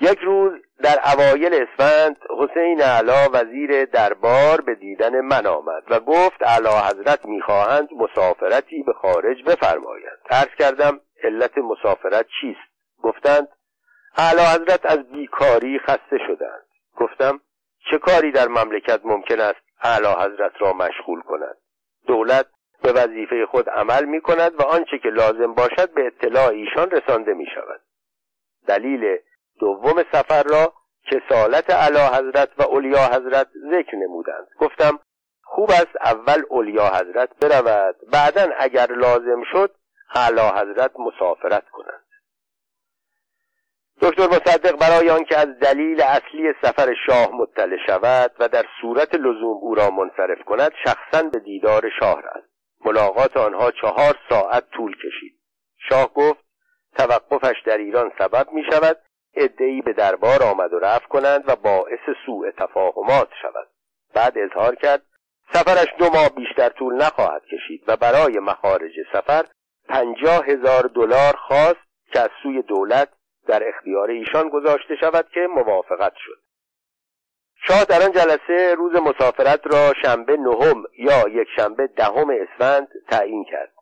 یک روز در اوایل اسفند حسین علا وزیر دربار به دیدن من آمد و گفت علا حضرت می‌خواهند مسافرتی به خارج بفرمایند. عرض کردم علت مسافرت چیست؟ گفتند اعلی حضرت از بیکاری خسته شدند. گفتم چه کاری در مملکت ممکن است اعلی حضرت را مشغول کند؟ دولت به وظیفه خود عمل می کند و آنچه که لازم باشد به اطلاع ایشان رسانده می شود دلیل دوم سفر را کسالت اعلی حضرت و اولیا حضرت ذکر نمودند. گفتم خوب است اول اولیا حضرت برود بعدا اگر لازم شد اعلی حضرت مسافرت کنند. دکتر مصدق برای آنکه از دلیل اصلی سفر شاه مطلع شود و در صورت لزوم او را منصرف کند شخصا به دیدار شاه رفت. ملاقات آنها چهار ساعت طول کشید. شاه گفت توقفش در ایران سبب می شود ادعی به دربار آمد و رفت کنند و باعث سوء تفاهمات شود. بعد اظهار کرد سفرش دو ماه بیشتر طول نخواهد کشید و برای مخارج سفر پنجاه هزار دلار خواست که از سوی دولت در اختیار ایشان گذاشته شود که موافقت شد. شاه در آن جلسه روز مسافرت را شنبه نهم یا یک شنبه دهم اسفند تعیین کرد.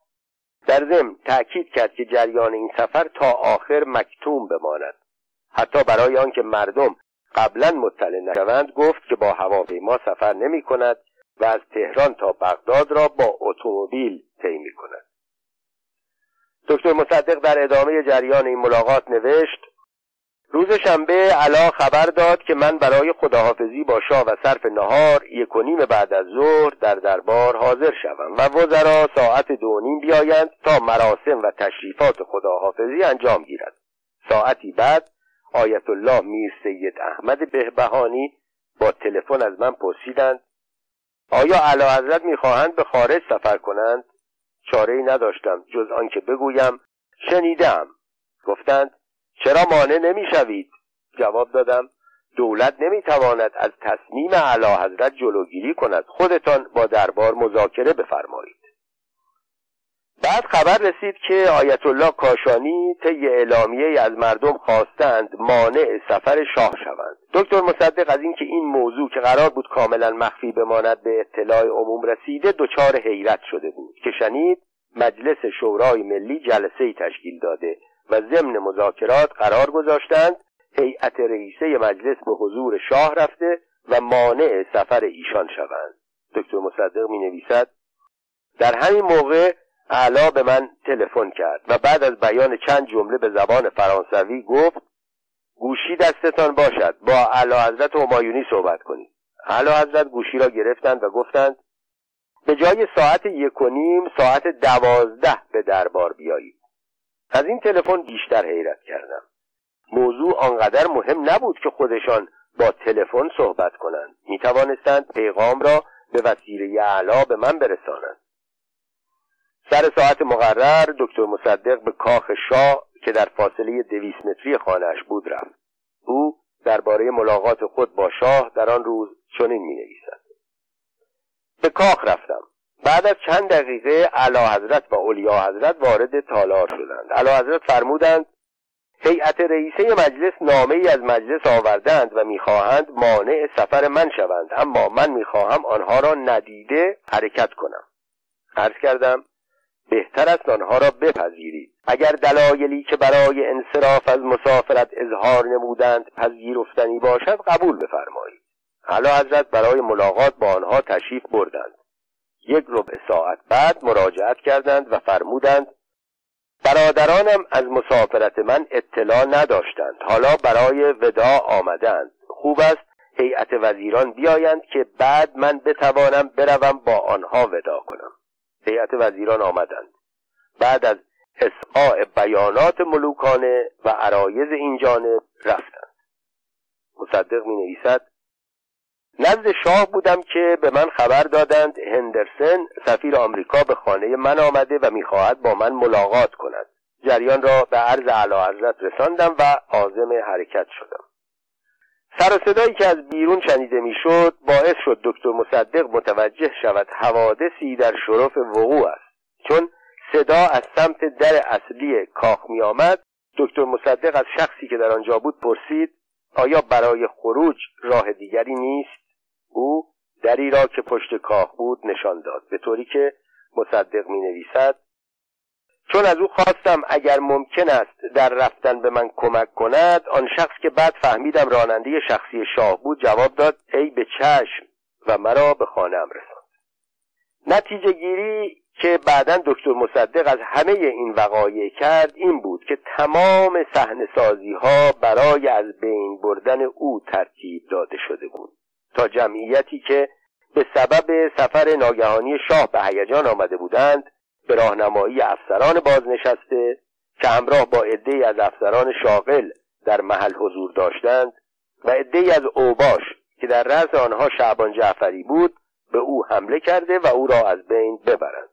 در ضمن تأکید کرد که جریان این سفر تا آخر مکتوم بماند. حتی برای آنکه مردم قبلا مطلع نشوند گفت که با هواپیما سفر نمی کند و از تهران تا بغداد را با اتومبیل طی می کند. دکتر مصدق در ادامه جریان این ملاقات نوشت روز شنبه علا خبر داد که من برای خداحافظی با شاه و صرف نهار یک و نیم بعد از ظهر در دربار حاضر شوم و وزرا ساعت دو نیم بیایند تا مراسم و تشریفات خداحافظی انجام گیرد. ساعتی بعد آیت الله میر سید احمد بهبهانی با تلفن از من پرسیدند آیا اعلی حضرت می‌خواهند به خارج سفر کنند؟ چاره نداشتم جز آنکه بگویم شنیدم. گفتند چرا مانع نمی‌شوید؟ جواب دادم دولت نمی‌تواند از تصمیم اعلی حضرت جلوگیری کند. خودتان با دربار مذاکره بفرمایید. بعد خبر رسید که آیت الله کاشانی طی اعلامیه از مردم خواستند مانع سفر شاه شوند. دکتر مصدق از اینکه این موضوع که قرار بود کاملا مخفی بماند به اطلاع عموم رسیده دچار حیرت شده بود که شنید مجلس شورای ملی جلسه تشکیل داده و ضمن مذاکرات قرار گذاشتند هیئت رئیسه مجلس به حضور شاه رفته و مانع سفر ایشان شوند. دکتر مصدق می نویسد در همین موقع اعلا به من تلفن کرد و بعد از بیان چند جمله به زبان فرانسوی گفت گوشی دستتان باشد با اعلی حضرت همایونی صحبت کنید. اعلی حضرت گوشی را گرفتند و گفتند به جای ساعت یک و نیم ساعت دوازده به دربار بیایید. از این تلفن بیشتر حیرت کردم. موضوع آنقدر مهم نبود که خودشان با تلفن صحبت کنند. می توانستند پیغام را به وسیله اعلا به من برسانند. سر ساعت مقرر دکتر مصدق به کاخ شاه که در فاصله دویست متری خانهاش بود رفت. او درباره ملاقات خود با شاه در آن روز چنین می نویسد به کاخ رفتم. بعد از چند دقیقه علا حضرت و اولیا حضرت وارد تالار شدند. علا حضرت فرمودند هیئت رئیسه مجلس نامه ای از مجلس آوردند و می‌خواهند مانع سفر من شوند. اما من می‌خواهم آنها را ندیده حرکت کنم. عرض کردم بهتر است آنها را بپذیرید. اگر دلایلی که برای انصراف از مسافرت اظهار نمودند پذیرفتنی باشد قبول بفرمایید. حالا حضرت برای ملاقات با آنها تشریف بردند. یک ربع ساعت بعد مراجعت کردند و فرمودند برادرانم از مسافرت من اطلاع نداشتند. حالا برای وداع آمدند. خوب است هیئت وزیران بیایند که بعد من بتوانم بروم با آنها ودا کنم. هیئت وزیران آمدند. بعد از اسقاع بیانات ملوکانه و عرایز این جانب رفتند. مصدق می نویسد نزد شاه بودم که به من خبر دادند هندرسن سفیر آمریکا به خانه من آمده و می‌خواهد با من ملاقات کند. جریان را به عرض علا حضرت رساندم و عازم حرکت شدم. سر صدایی که از بیرون شنیده می‌شد باعث شد دکتر مصدق متوجه شود حوادثی در شرف وقوع است. چون صدا از سمت در اصلی کاخ می آمد دکتر مصدق از شخصی که در آنجا بود پرسید آیا برای خروج راه دیگری نیست؟ او دری را که پشت کاخ بود نشان داد به طوری که مصدق می نویسد چون از او خواستم اگر ممکن است در رفتن به من کمک کند آن شخص که بعد فهمیدم راننده شخصی شاه بود جواب داد ای به چشم و مرا به خانه ام رساند. نتیجه گیری که بعدا دکتر مصدق از همه این وقایع کرد این بود که تمام صحنه سازی ها برای از بین بردن او ترتیب داده شده بود تا جمعیتی که به سبب سفر ناگهانی شاه به هیجان آمده بودند به راهنمایی افسران بازنشسته که همراه با عدهای از افسران شاغل در محل حضور داشتند و عدهای از اوباش که در رأس آنها شعبان جعفری بود به او حمله کرده و او را از بین ببرند.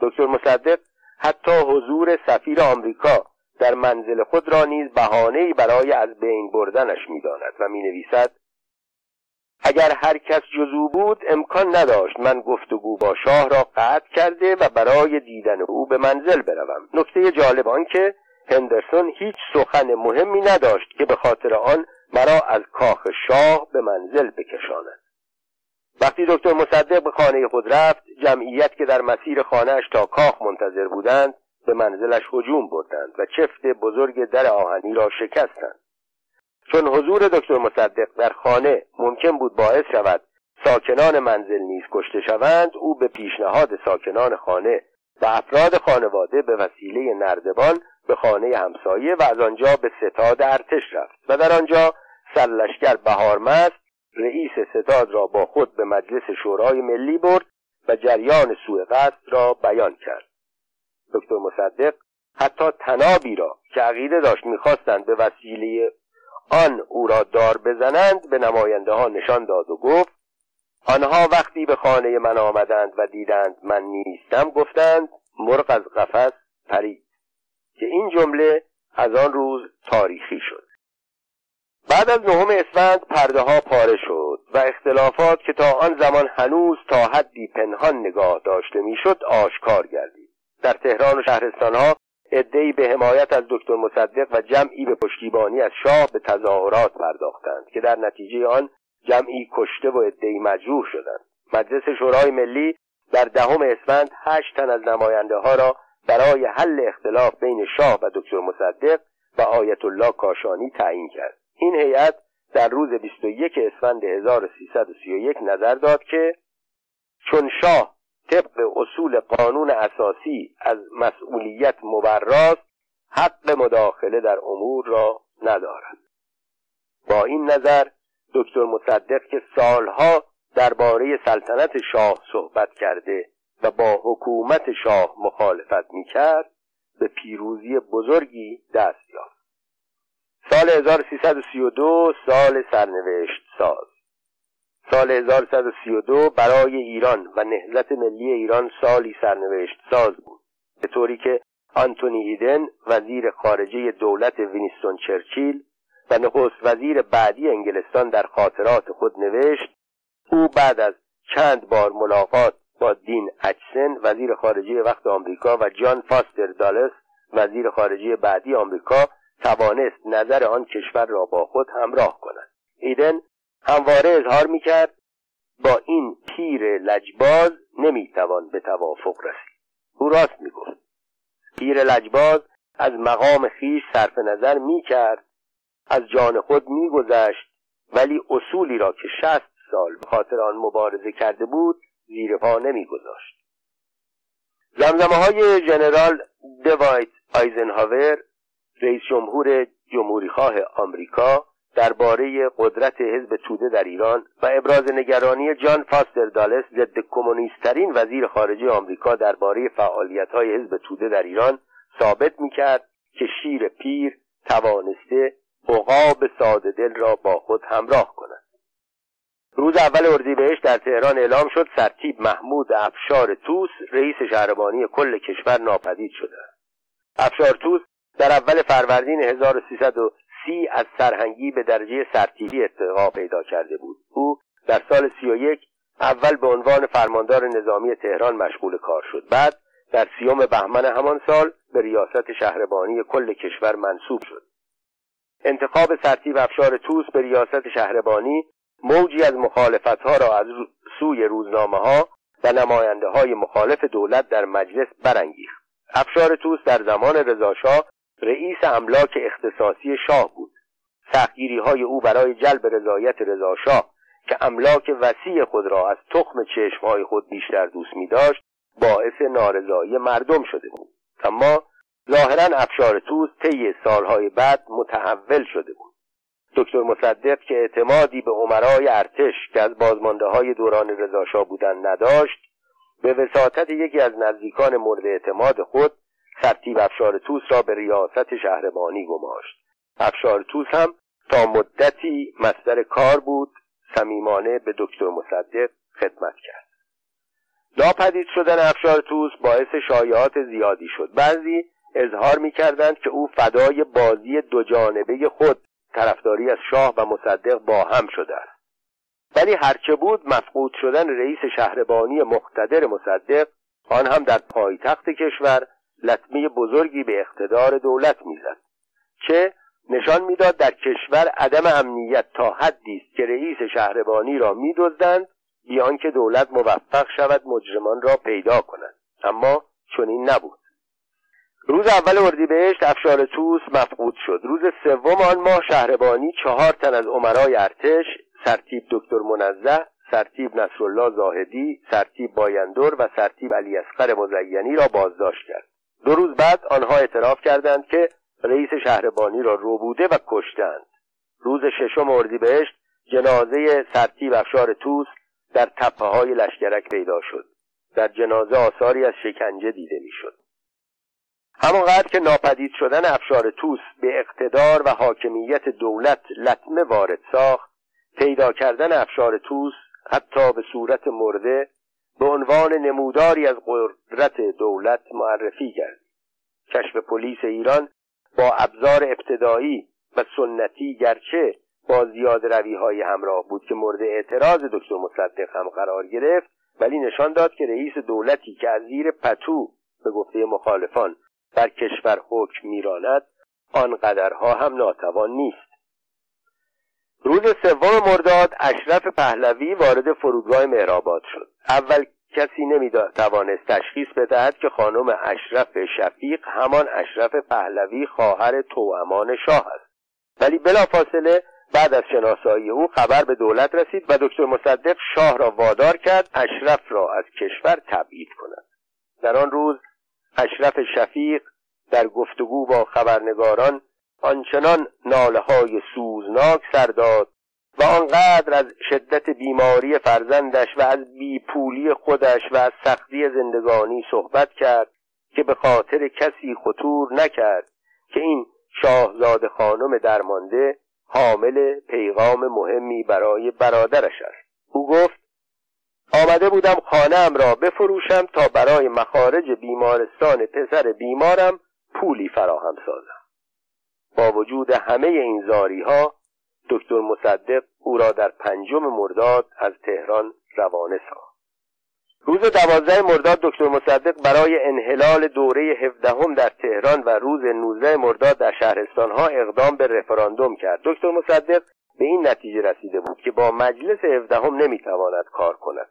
دکتر مصدق حتی حضور سفیر آمریکا در منزل خود را نیز بهانهای برای از بین بردنش می‌داند و می نویسد اگر هر کس جزو بود امکان نداشت من گفتگو با شاه را قطع کرده و برای دیدن او به منزل بروم. نکته جالب آن که هندرسون هیچ سخن مهمی نداشت که به خاطر آن مرا از کاخ شاه به منزل بکشاند. وقتی دکتر مصدق به خانه خود رفت جمعیت که در مسیر خانهاش تا کاخ منتظر بودند به منزلش هجوم بردند و چفت بزرگ در آهنی را شکستند. چون حضور دکتر مصدق در خانه ممکن بود باعث شود ساکنان منزل نیز کشته شوند او به پیشنهاد ساکنان خانه و افراد خانواده به وسیله نردبان به خانه همسایه و از آنجا به ستاد ارتش رفت و در آنجا سرلشکر بهارمست رئیس ستاد را با خود به مجلس شورای ملی برد و جریان سوء قصد را بیان کرد. دکتر مصدق حتی تنابی را که عقیده داشت می‌خواستند به وسیله آن او را دار بزنند به نماینده ها نشان داد و گفت آنها وقتی به خانه من آمدند و دیدند من نیستم گفتند مرغ از قفس پرید که این جمله از آن روز تاریخی شد. بعد از نهم اسفند پرده ها پاره شد و اختلافات که تا آن زمان هنوز تا حدی پنهان نگاه داشته می‌شد آشکار گردید. در تهران و شهرستان ها عدهای به حمایت از دکتر مصدق و جمعی به پشتیبانی از شاه به تظاهرات پرداختند که در نتیجه آن جمعی کشته و عدهای مجروح شدند. مجلس شورای ملی در دهم اسفند هشت تن از نماینده ها را برای حل اختلاف بین شاه و دکتر مصدق و آیت الله کاشانی تعیین کرد. این هیئت در روز 21 اسفند 1331 نظر داد که چون شاه طبق اصول قانون اساسی از مسئولیت مبراست حق مداخله در امور را ندارد. با این نظر دکتر مصدق که سالها درباره سلطنت شاه صحبت کرده و با حکومت شاه مخالفت می‌کرد به پیروزی بزرگی دست یافت. سال 1332 سال سرنوشت ساز. سال 1132 برای ایران و نهضت ملی ایران سالی سرنوشت ساز بود. به طوری که آنتونی ایدن وزیر خارجه دولت وینستون چرچیل و نخست وزیر بعدی انگلستان در خاطرات خود نوشت او بعد از چند بار ملاقات با دین اچسن وزیر خارجه وقت آمریکا و جان فاستر دالس وزیر خارجه بعدی آمریکا توانست نظر آن کشور را با خود همراه کند. ایدن همواره اظهار می‌کرد با این پیر لجباز نمی‌توان به توافق رسید. او راست می‌گفت. پیر لجباز از مقام خیش صرف نظر می‌کرد از جان خود میگذشت ولی اصولی را که شست سال به خاطر آن مبارزه کرده بود زیر پا نمیگذاشت. زمزمه های جنرال دوایت آیزنهاور رئیس جمهور جمهوریخواه آمریکا درباره قدرت حزب توده در ایران و ابراز نگرانی جان فاستر دالس ضد کمونیستترین وزیر خارجه آمریکا درباره فعالیت‌های حزب توده در ایران ثابت می‌کرد که شیر پیر توانسته عقاب ساده دل را با خود همراه کند. روز اول اردیبهشت در تهران اعلام شد سرتیب محمود افشار توس رئیس شهربانی کل کشور ناپدید شده افشار توس در اول فروردین 1330 از سرهنگی به درجه سرتیبی ارتقا پیدا کرده بود. او در سال 31 اول به عنوان فرماندار نظامی تهران مشغول کار شد. بعد در سیوم بهمن همان سال به ریاست شهربانی کل کشور منصوب شد. انتخاب سرتیب افشار توس به ریاست شهربانی موجی از مخالفتها را از سوی روزنامه ها و نماینده های مخالف دولت در مجلس برانگیخت. افشار توس در زمان رضاشاه رئیس املاک اختصاصی شاه بود. سختگیری های او برای جلب رضایت رضاشاه که املاک وسیع خود را از تخم چشمهای خود بیشتر دوست می داشت باعث نارضایی مردم شده بود. اما ظاهرا افشار توس طی سالهای بعد متحول شده بود. دکتر مصدق که اعتمادی به عمرای ارتش که از بازمانده های دوران رضاشاه بودن نداشت به وساطت یکی از نزدیکان مورد اعتماد خود سرتیب افشار توس را به ریاست شهربانی گماشت. افشار توس هم تا مدتی مصدر کار بود صمیمانه به دکتر مصدق خدمت کرد. ناپدید شدن افشار توس باعث شایعات زیادی شد. بعضی اظهار می‌کردند که او فدای بازی دو جانبه خود طرفداری از شاه و مصدق با هم شده است. ولی هرچه بود مفقود شدن رئیس شهربانی مقتدر مصدق آن هم در پایتخت کشور لطمه بزرگی به اقتدار دولت می‌زد چه نشان می‌داد در کشور عدم امنیت تا حدی است که رئیس شهربانی را میدزدند بیان که دولت موفق شود مجرمان را پیدا کند. اما چنین نبود. روز اول اردیبهشت افشار توس مفقود شد. روز سوم آن ماه شهربانی چهار تن از عمرای ارتش سرتیب دکتر منزه سرتیب نصرالله زاهدی سرتیب بایندور و سرتیب علی اصغر مزینی را بازداشت کرد. دو روز بعد آنها اعتراف کردند که رئیس شهربانی را روبوده و کشتند. روز ششم اردیبهشت جنازه سرتیب افشار توس در تپه های لشکرک پیدا شد. در جنازه آثاری از شکنجه دیده می‌شد. همانقدر که ناپدید شدن افشار توس به اقتدار و حاکمیت دولت لطمه وارد ساخت پیدا کردن افشار توس حتی به صورت مرده به عنوان نموداری از قدرت دولت معرفی کرد. کشف پلیس ایران با ابزار ابتدایی و سنتی گرچه با زیاد روی های همراه بود که مورد اعتراض دکتر مصدق هم قرار گرفت ولی نشان داد که رئیس دولتی که از زیر پتو به گفته مخالفان در کشور حکم میراند آنقدرها هم ناتوان نیست. روز سوم مرداد اشرف پهلوی وارد فرودگاه مهرآباد شد. اول کسی نمی‌توانست تشخیص بدهد که خانم اشرف شفیق همان اشرف پهلوی خواهر توامان شاه است. ولی بلافاصله بعد از شناسایی او خبر به دولت رسید و دکتر مصدق شاه را وادار کرد اشرف را از کشور تبعید کند. در آن روز اشرف شفیق در گفتگو با خبرنگاران آنچنان ناله های سوزناک سر داد و آنقدر از شدت بیماری فرزندش و از بیپولی خودش و از سختی زندگانی صحبت کرد که به خاطر کسی خطور نکرد که این شاهزاده خانم درمانده حامل پیغام مهمی برای برادرش است. او گفت آمده بودم خانهام را بفروشم تا برای مخارج بیمارستان پسر بیمارم پولی فراهم سازم. با وجود همه این زاری ها دکتر مصدق او را در پنجم مرداد از تهران روانه ساخت. روز دوازده مرداد دکتر مصدق برای انحلال دوره هفدهم در تهران و روز 19 مرداد در شهرستانها اقدام به رفراندوم کرد. دکتر مصدق به این نتیجه رسیده بود که با مجلس هفدهم نمی‌تواند کار کند.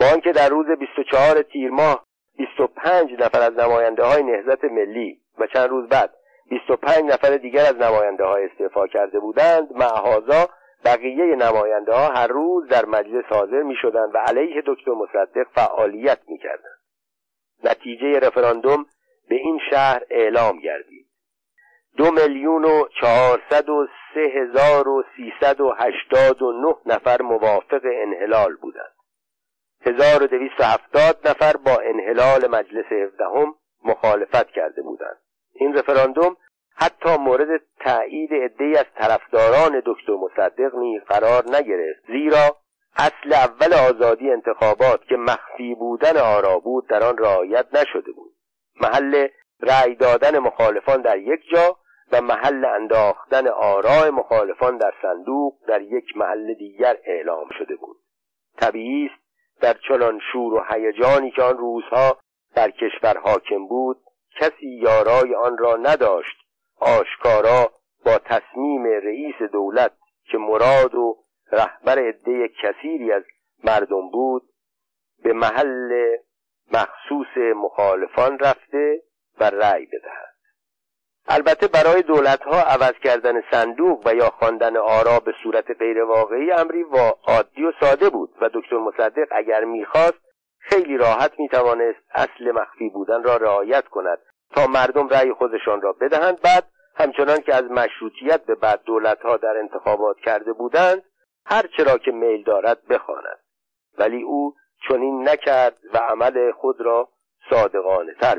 با آنکه در روز 24 تیر ماه 25 نفر از نماینده های نهضت ملی و چند روز بعد 25 نفر دیگر از نماینده های استعفا کرده بودند. معهازا بقیه نماینده ها هر روز در مجلس حاضر می شدند و علیه دکتر مصدق فعالیت می کردند. نتیجه رفراندوم به این شهر اعلام گردید. دو میلیون و چهارصد و سه هزار و سیصد و هشتاد و نه نفر موافق انحلال بودند. هزار و دویست و هفتاد نفر با انحلال مجلس هفدهم مخالفت کرده بودند. این رفراندوم حتی مورد تایید عدهای از طرفداران دکتر مصدق نیز قرار نگرفت زیرا اصل اول آزادی انتخابات که مخفی بودن آرا بود در آن رعایت نشده بود. محل رأی دادن مخالفان در یک جا و محل انداختن آراء مخالفان در صندوق در یک محل دیگر اعلام شده بود. طبیعی است در چنان شور و هیجانی که آن روزها در کشور حاکم بود کسی یارای آن را نداشت. آشکارا با تصمیم رئیس دولت که مراد و رهبر عده کثیری از مردم بود به محل مخصوص مخالفان رفته و رأی بدهد. البته برای دولت ها عوض کردن صندوق و یا خواندن آرا به صورت غیر واقعی امری و عادی و ساده بود و دکتر مصدق اگر می‌خواست خیلی راحت می‌توانست اصل مخفی بودن را رعایت کند تا مردم رأی خودشان را بدهند. بعد همچنان که از مشروطیت به بعد دولت ها در انتخابات کرده بودند هر چرا که میل دارد بخواند ولی او چنین نکرد و عمل خود را صادقانه تر